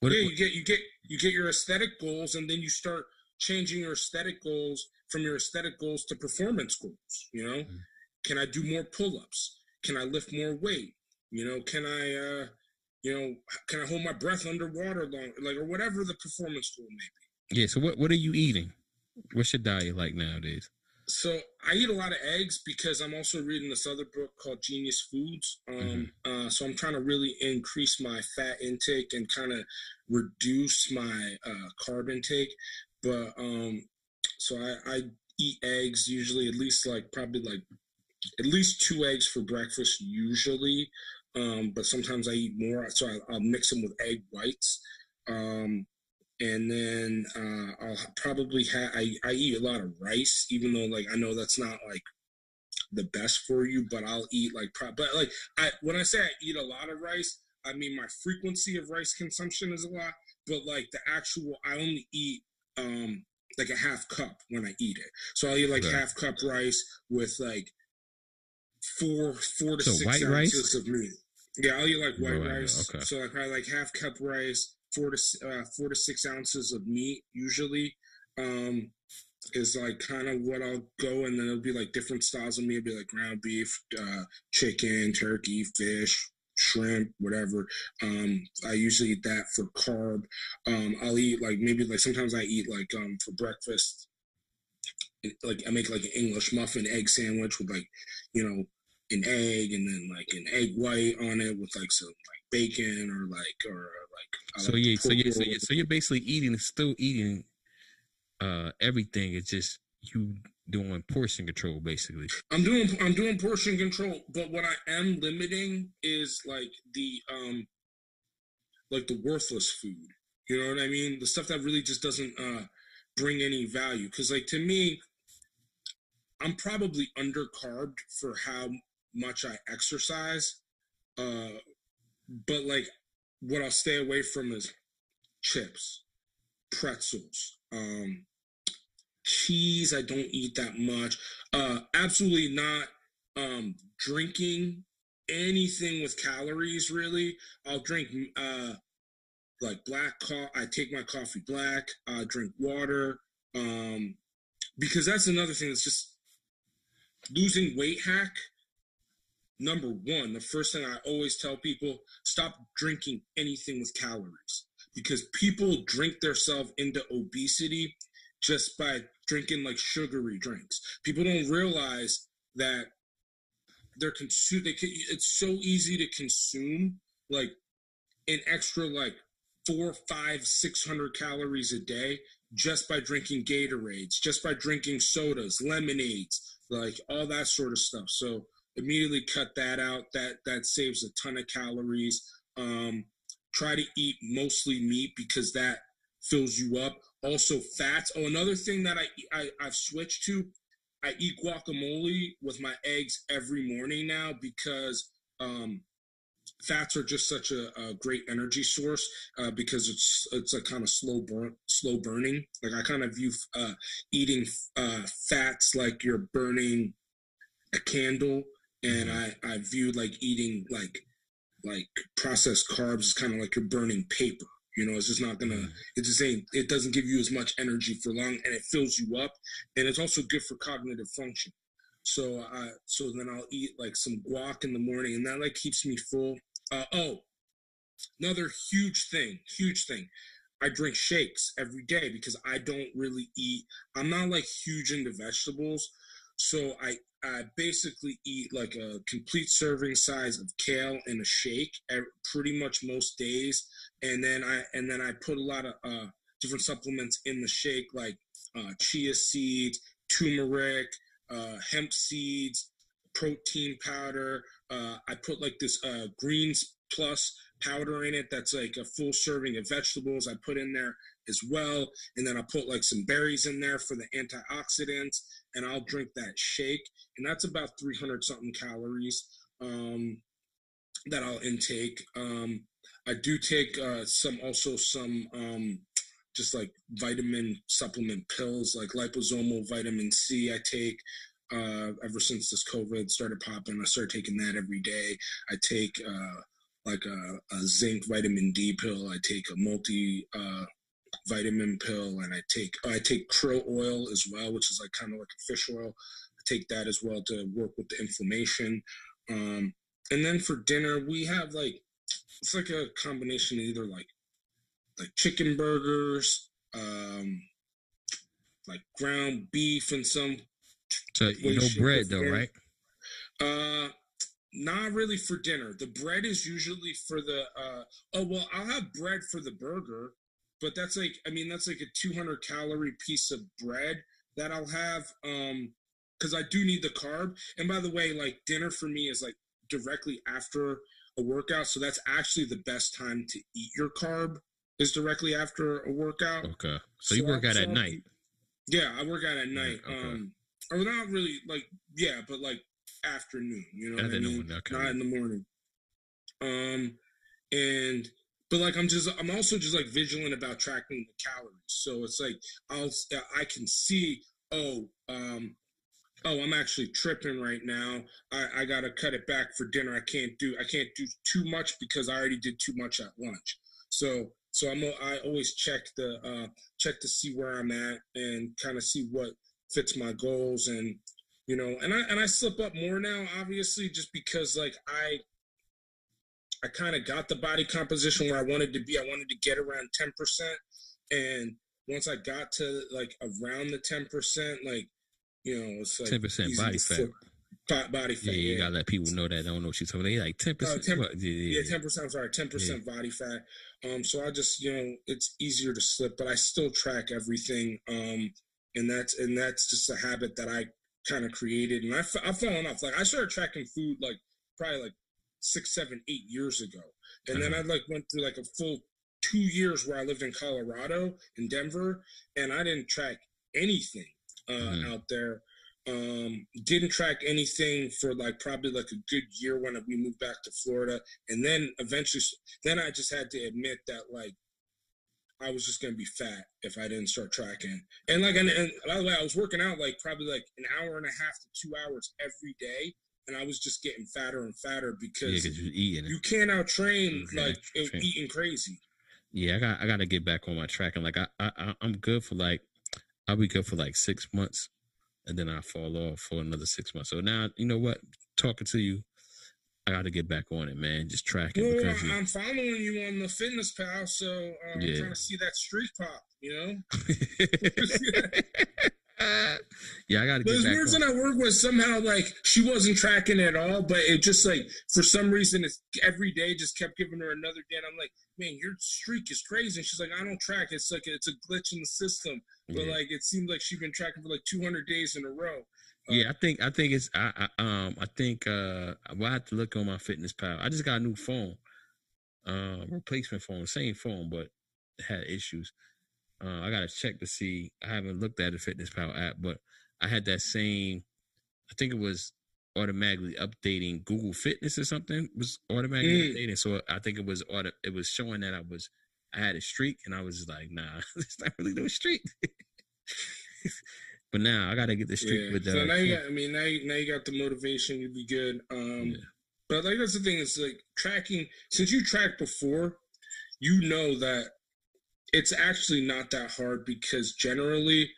What, yeah, you get you get you get your aesthetic goals, and then you start changing your aesthetic goals from your aesthetic goals to performance goals. You know, Mhm. can I do more pull-ups? Can I lift more weight? You know, can I, uh, you know, can I hold my breath underwater long, like or whatever the performance goal may be. yeah. So what what are you eating? What's your diet like nowadays? so I eat a lot of eggs because I'm also reading this other book called Genius Foods. Um, mm-hmm. uh, so I'm trying to really increase my fat intake and kind of reduce my uh, carb intake. But um, so I, I eat eggs usually at least like probably like at least two eggs for breakfast usually. Um, but sometimes I eat more, so I, will mix them with egg whites. Um, and then uh, I'll probably have I, I eat a lot of rice, even though like I know that's not like the best for you, but I'll eat like pro- but like I when I say I eat a lot of rice, I mean my frequency of rice consumption is a lot, but like the actual I only eat um like a half cup when I eat it. So I'll eat like half cup rice with like four four to so six ounces rice? of meat. Yeah, I'll eat like white rice. Okay. So like I like half cup rice, four to uh, four to six ounces of meat usually. Um, is like kind of what I'll go, and then it'll be like different styles of meat. It'll be like ground beef, uh, chicken, turkey, fish, shrimp, whatever. Um, I usually eat that for carb. Um, I'll eat like maybe like sometimes I eat like um for breakfast. Like I make like an English muffin egg sandwich with like, you know, an egg and then like an egg white on it with like some like bacon or like or like. So yeah, so yeah, so yeah, so you're basically eating, still eating, uh, everything. It's just you doing portion control basically. I'm doing I'm doing portion control, but what I am limiting is like the um like the worthless food. You know what I mean? The stuff that really just doesn't uh bring any value cuz like to me I'm probably undercarbed for how much I exercise. Uh but like what I'll stay away from is chips, pretzels, um cheese i don't eat that much uh absolutely not um drinking anything with calories really i'll drink uh like black coffee i take my coffee black i drink water um because that's another thing that's just losing weight hack number one the first thing i always tell people stop drinking anything with calories because people drink themselves into obesity just by drinking like sugary drinks. People don't realize that they're consume. They can, it's so easy to consume like an extra like four, five, six hundred calories a day just by drinking Gatorades, just by drinking sodas, lemonades, like all that sort of stuff. So immediately cut that out. That that saves a ton of calories. Um, try to eat mostly meat because that fills you up also fats. Oh, another thing that I, I I've switched to, I eat guacamole with my eggs every morning now because um, fats are just such a, a great energy source uh, because it's it's a kind of slow burn slow burning. Like I kind of view uh, eating uh, fats like you're burning a candle, and. I I view like eating like like processed carbs is kind of like you're burning paper. You know, it's just not gonna. Mm. It's just ain't. It doesn't give you as much energy for long, and it fills you up, and it's also good for cognitive function. So I, so then I'll eat like some guac in the morning, and that like keeps me full. Uh, oh, another huge thing, huge thing. I drink shakes every day because I don't really eat. I'm not like huge into vegetables, so I I basically eat like a complete serving size of kale in a shake pretty much most days, and then I and then I put a lot of uh, different supplements in the shake like uh, chia seeds, turmeric, uh, hemp seeds, protein powder. Uh, I put like this uh, greens plus powder in it that's like a full serving of vegetables. I put in there as well, and then I'll put like some berries in there for the antioxidants and I'll drink that shake, and that's about 300 something calories um, that I'll intake. Um, I do take uh, some also some um, just like vitamin supplement pills, like liposomal vitamin C. I take uh, ever since this COVID started popping. I started taking that every day. I take uh, like a, a, zinc vitamin D pill. I take a multi uh, vitamin pill, and I take I take krill oil as well, which is like kind of like a fish oil. I take that as well to work with the inflammation. Um, and then for dinner, we have like it's like a combination of either like like chicken burgers, um, like ground beef and some So no bread though, form. right? Uh, not really for dinner. The bread is usually for the. Uh, oh well, I'll have bread for the burger, but that's like I mean that's like a 200 calorie piece of bread that I'll have. Um, because I do need the carb. And by the way, like dinner for me is like directly after a workout, so that's actually the best time to eat your carb is directly after a workout. Okay. So you work out at night. Yeah, I work out at night. okay. Um, or not really like yeah, but like afternoon. You know, what I mean? okay. not in the morning. Um, and but like I'm just I'm also just like vigilant about tracking the calories. So it's like I'll I can see oh um oh i'm actually tripping right now. I i gotta cut it back for dinner. I can't do i can't do too much because i already did too much at lunch. So so i'm i always check the uh check to see where i'm at and kind of see what fits my goals and you know and i and i slip up more now obviously just because like i i kind of got the body composition where i wanted to be i wanted to get around 10% and once i got to like around the 10% like you know it's like 10% easy body fat. bo- body Yeah, fat you yeah gotta let people know that I don't know what you're talking about. They like ten Uh, percent. 10 yeah, yeah, yeah, ten percent. I'm sorry, ten percent body fat. Um, so I just, you know, it's easier to slip, but I still track everything. Um, and that's and that's just a habit that I kind of created, and I f- I've fallen off. Like I started tracking food like probably like six, seven, eight years ago, and then I like went through like a full two years where I lived in Colorado in Denver, and I didn't track anything uh, Mhm. out there. Um, didn't track anything for like probably like a good year when we moved back to Florida, and then eventually, then I just had to admit that like I was just gonna be fat if I didn't start tracking. And like, and, and by the way, I was working out like probably like an hour and a half to two hours every day, and I was just getting fatter and fatter because because you're eating. it. you can't out train Yeah, like train. eating crazy. Yeah, I got I got to get back on my track and Like I, I I'm good for like I'll be good for like six months, and then I fall off for another six months. So now you know what? Talking to you, I got to get back on it, man. Just tracking Well, because I'm following you on the Fitness Pal, so um, Yeah. I'm trying to see that streak pop. You know, (laughs) (laughs) (laughs) yeah, I got to But get this back person on. I work with somehow like she wasn't tracking at all, but it just like for some reason it's every day just kept giving her another day. And I'm like, man, your streak is crazy. And she's like, I don't track. It's like it's a glitch in the system. But Yeah. like it seemed like she'd been tracking for like 200 days in a row. Uh, Yeah, I think I think it's I, I um I think uh well, I have to look on MyFitnessPal. I just got a new phone, uh, replacement phone, same phone, but had issues. Uh, I gotta check to see. I haven't looked at the fitness pal app, but I had that same. I think it was automatically updating Google Fitness or something was automatically Mm. updating. So I think it was auto. It was showing that I was I had a streak, and I was like, nah, (laughs) it's not really no streak. (laughs) but now I gotta get the streak Yeah. with the. so now you got, I mean, now you, now you got the motivation. You'd be good. Um, Yeah. But like that's the thing is like tracking. Since you tracked before, you know that it's actually not that hard because generally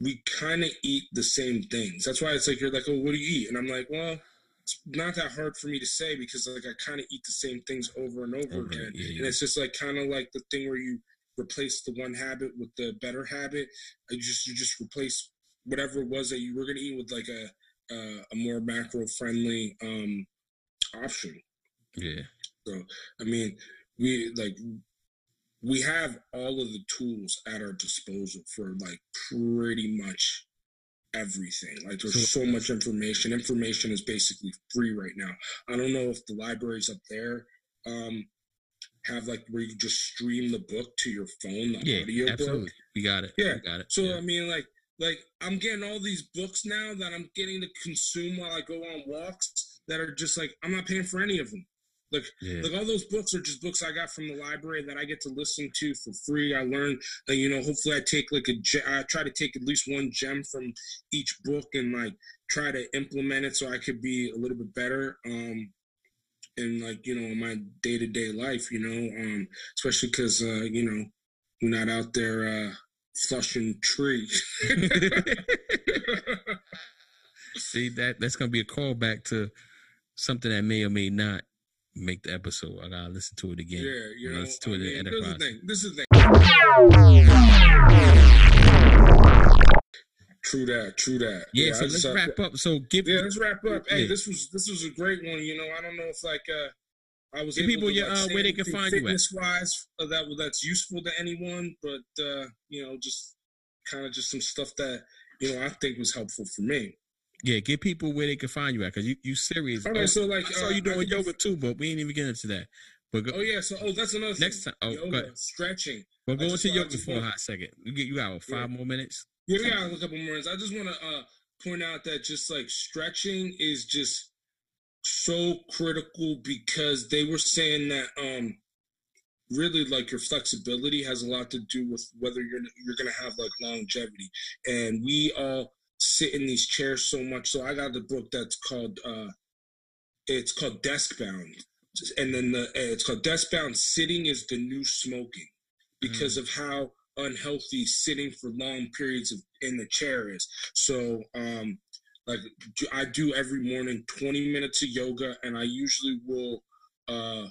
we kind of eat the same things. That's why it's like you're like, oh, what do you eat? And I'm like, well, it's not that hard for me to say because like I kind of eat the same things over and over Over, again, yeah, and it's just like kind of like the thing where you replace the one habit with the better habit. You just you just replace whatever it was that you were gonna eat with like a uh, a more macro friendly um option. Yeah. So I mean, we like we have all of the tools at our disposal for like pretty much everything. Like there's So- much information. Information is basically free right now. I don't know if the libraries up there um have like where you just stream the book to your phone, the Yeah, audio absolutely. book. We got it. Yeah. We got it. So yeah. I mean, like, like I'm getting all these books now that I'm getting to consume while I go on walks. That are just like I'm not paying for any of them. Like, yeah. like all those books are just books I got from the library that I get to listen to for free. I learn, that you know, hopefully I take like a, I try to take at least one gem from each book and like try to implement it so I could be a little bit better. Um, in like you know in my day to day life, you know, um, especially because uh, you know we're not out there uh, flushing trees. (laughs) See that that's gonna be a callback to something that may or may not make the episode. I gotta listen to it again. Yeah, you know. Let's do I it mean, this is the thing. This is the thing. True that. True that. Yeah. so let's wrap up. So give. Yeah, let's wrap up. Hey, yeah. this was this was a great one. You know, I don't know if like uh I was give people to, like, uh, where they can find you fitness wise uh, that that's useful to anyone, but uh you know just kind of just some stuff that you know I think was helpful for me. Yeah, give people where they can find you at because you you serious. All right, oh, so like I saw uh, you doing yoga too, but we ain't even get into that. But go, oh yeah, so oh that's another next thing. time. Oh, yoga, stretching. Well, go into yoga for a hot second. You get you got five yeah. more minutes. Yeah, we got a couple more minutes. I just want to uh, point out that just like stretching is just so critical because they were saying that um really like your flexibility has a lot to do with whether you're you're gonna have like longevity and we all sit in these chairs so much so i got the book that's called uh it's called desk bound and then the it's called desk bound sitting is the new smoking because mm. of how unhealthy sitting for long periods of in the chair is. So, um, like I do every morning 20 minutes of yoga, and I usually will uh,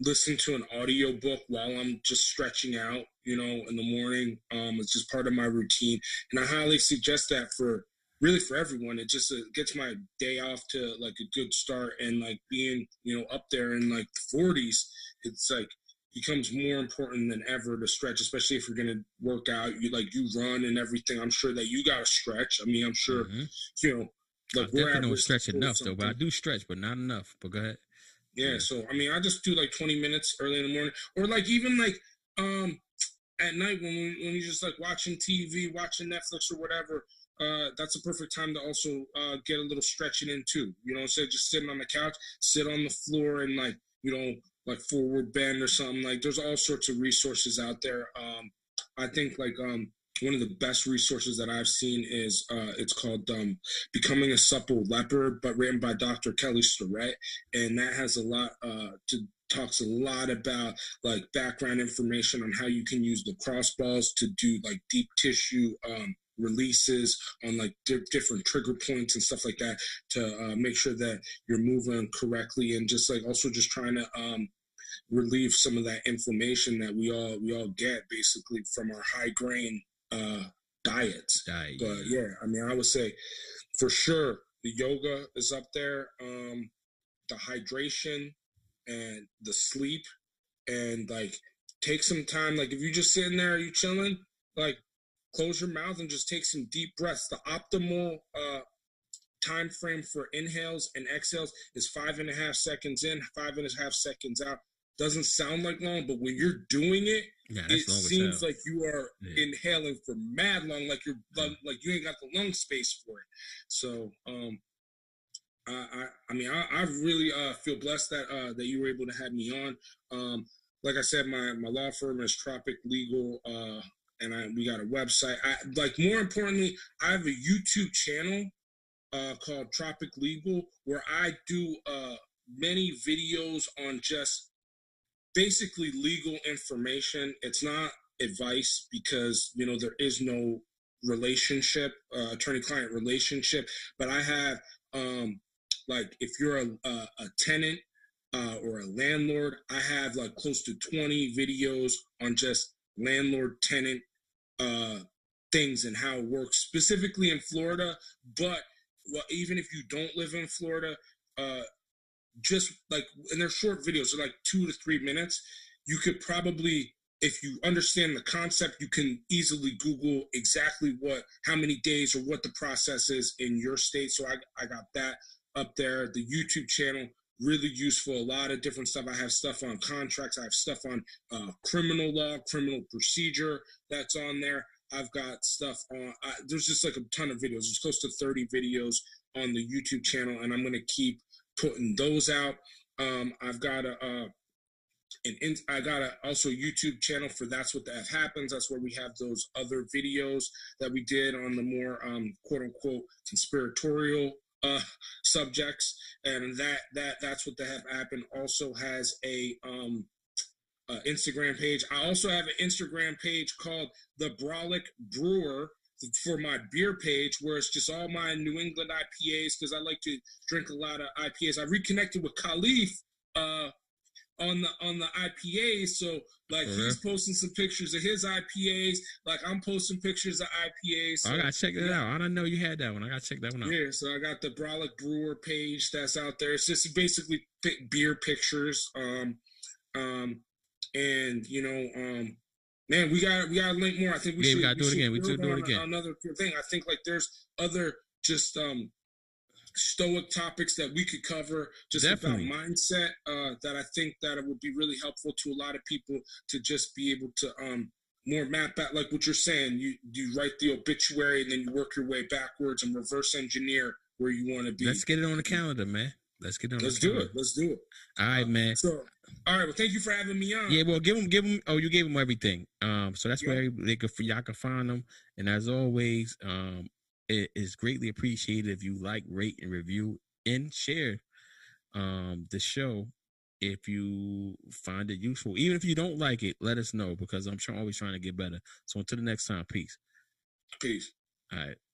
listen to an audio book while I'm just stretching out, you know, in the morning. Um, it's just part of my routine, and I highly suggest that for really for everyone. It just uh, gets my day off to like a good start, and like being, you know, up there in like the 40s, it's like becomes more important than ever to stretch, especially if you're going to work out. You like you run and everything. I'm sure that you got to stretch. I mean, I'm sure mm-hmm. you know. Like I definitely don't stretch enough though, but I do stretch, but not enough. But go ahead. Yeah, yeah, so I mean, I just do like 20 minutes early in the morning, or like even like um at night when we, when you're just like watching TV, watching Netflix or whatever. Uh, that's a perfect time to also uh, get a little stretching in too. You know, instead of just sitting on the couch, sit on the floor and like you know like forward bend or something. Like there's all sorts of resources out there. Um, I think like um, one of the best resources that I've seen is uh, it's called um, Becoming a Supple Leopard, but written by Dr. Kelly Starrett, and that has a lot uh, to talks a lot about like background information on how you can use lacrosse balls to do like deep tissue um, releases on like di- different trigger points and stuff like that to uh, make sure that you're moving correctly and just like also just trying to um, relieve some of that inflammation that we all we all get basically from our high grain uh, diets. Diet. But yeah, I mean, I would say for sure the yoga is up there. Um, the hydration and the sleep and like take some time. Like if you're just sitting there, are you chilling, like close your mouth and just take some deep breaths. The optimal uh, time frame for inhales and exhales is five and a half seconds in, five and a half seconds out. Doesn't sound like long, but when you're doing it, yeah, it seems like you are yeah. inhaling for mad long, like you're lung, like you ain't got the lung space for it. So, um, I, I, I mean, I, I really uh, feel blessed that uh, that you were able to have me on. Um, like I said, my my law firm is Tropic Legal. Uh, and I, we got a website. I, like more importantly, I have a YouTube channel uh, called Tropic Legal where I do uh, many videos on just basically legal information. It's not advice because you know there is no relationship, uh, attorney-client relationship. But I have um, like if you're a, a, a tenant uh, or a landlord, I have like close to 20 videos on just landlord tenant uh, things and how it works specifically in Florida. But well, even if you don't live in Florida, uh, just like and they're short videos, so like two to three minutes. You could probably, if you understand the concept, you can easily Google exactly what, how many days or what the process is in your state. So I, I got that up there. The YouTube channel really useful. A lot of different stuff. I have stuff on contracts. I have stuff on uh, criminal law, criminal procedure that's on there. I've got stuff on. I, there's just like a ton of videos. There's close to 30 videos on the YouTube channel, and I'm gonna keep putting those out. Um, I've got a. Uh, and in, I got a also YouTube channel for that's what the F happens. That's where we have those other videos that we did on the more um, quote unquote conspiratorial uh, subjects, and that that that's what the have happened. Also has a um, uh, Instagram page. I also have an Instagram page called the Brolic Brewer for my beer page, where it's just all my New England IPAs because I like to drink a lot of IPAs. I reconnected with Khalif uh, on the on the IPAs. So like For he's posting some pictures of his IPAs. Like I'm posting pictures of IPAs. So, I gotta check that yeah. out. I didn't know you had that one. I gotta check that one out. Yeah, so I got the Brolic Brewer page that's out there. It's just basically beer pictures. Um, um, and you know, um, man, we got we got to link more. I think we Yeah, should. we gotta do it again. We do it again. Another thing. I think like there's other just um stoic topics that we could cover just Definitely. about mindset uh that I think that it would be really helpful to a lot of people to just be able to um more map out like what you're saying you you write the obituary and then you work your way backwards and reverse engineer where you want to be Let's get it on the calendar, man. Let's get it on let's do calendar. it let's do it All right, man. so all right well thank you for having me on Yeah, well, give them, give them. Oh, you gave them everything. Um, so that's Yeah. where they could, for y'all can find them. And as always, um, it is greatly appreciated if you like, rate, and review and share, um, the show. If you find it useful, even if you don't like it, let us know because I'm sure always trying to get better. So until the next time, peace. peace All right.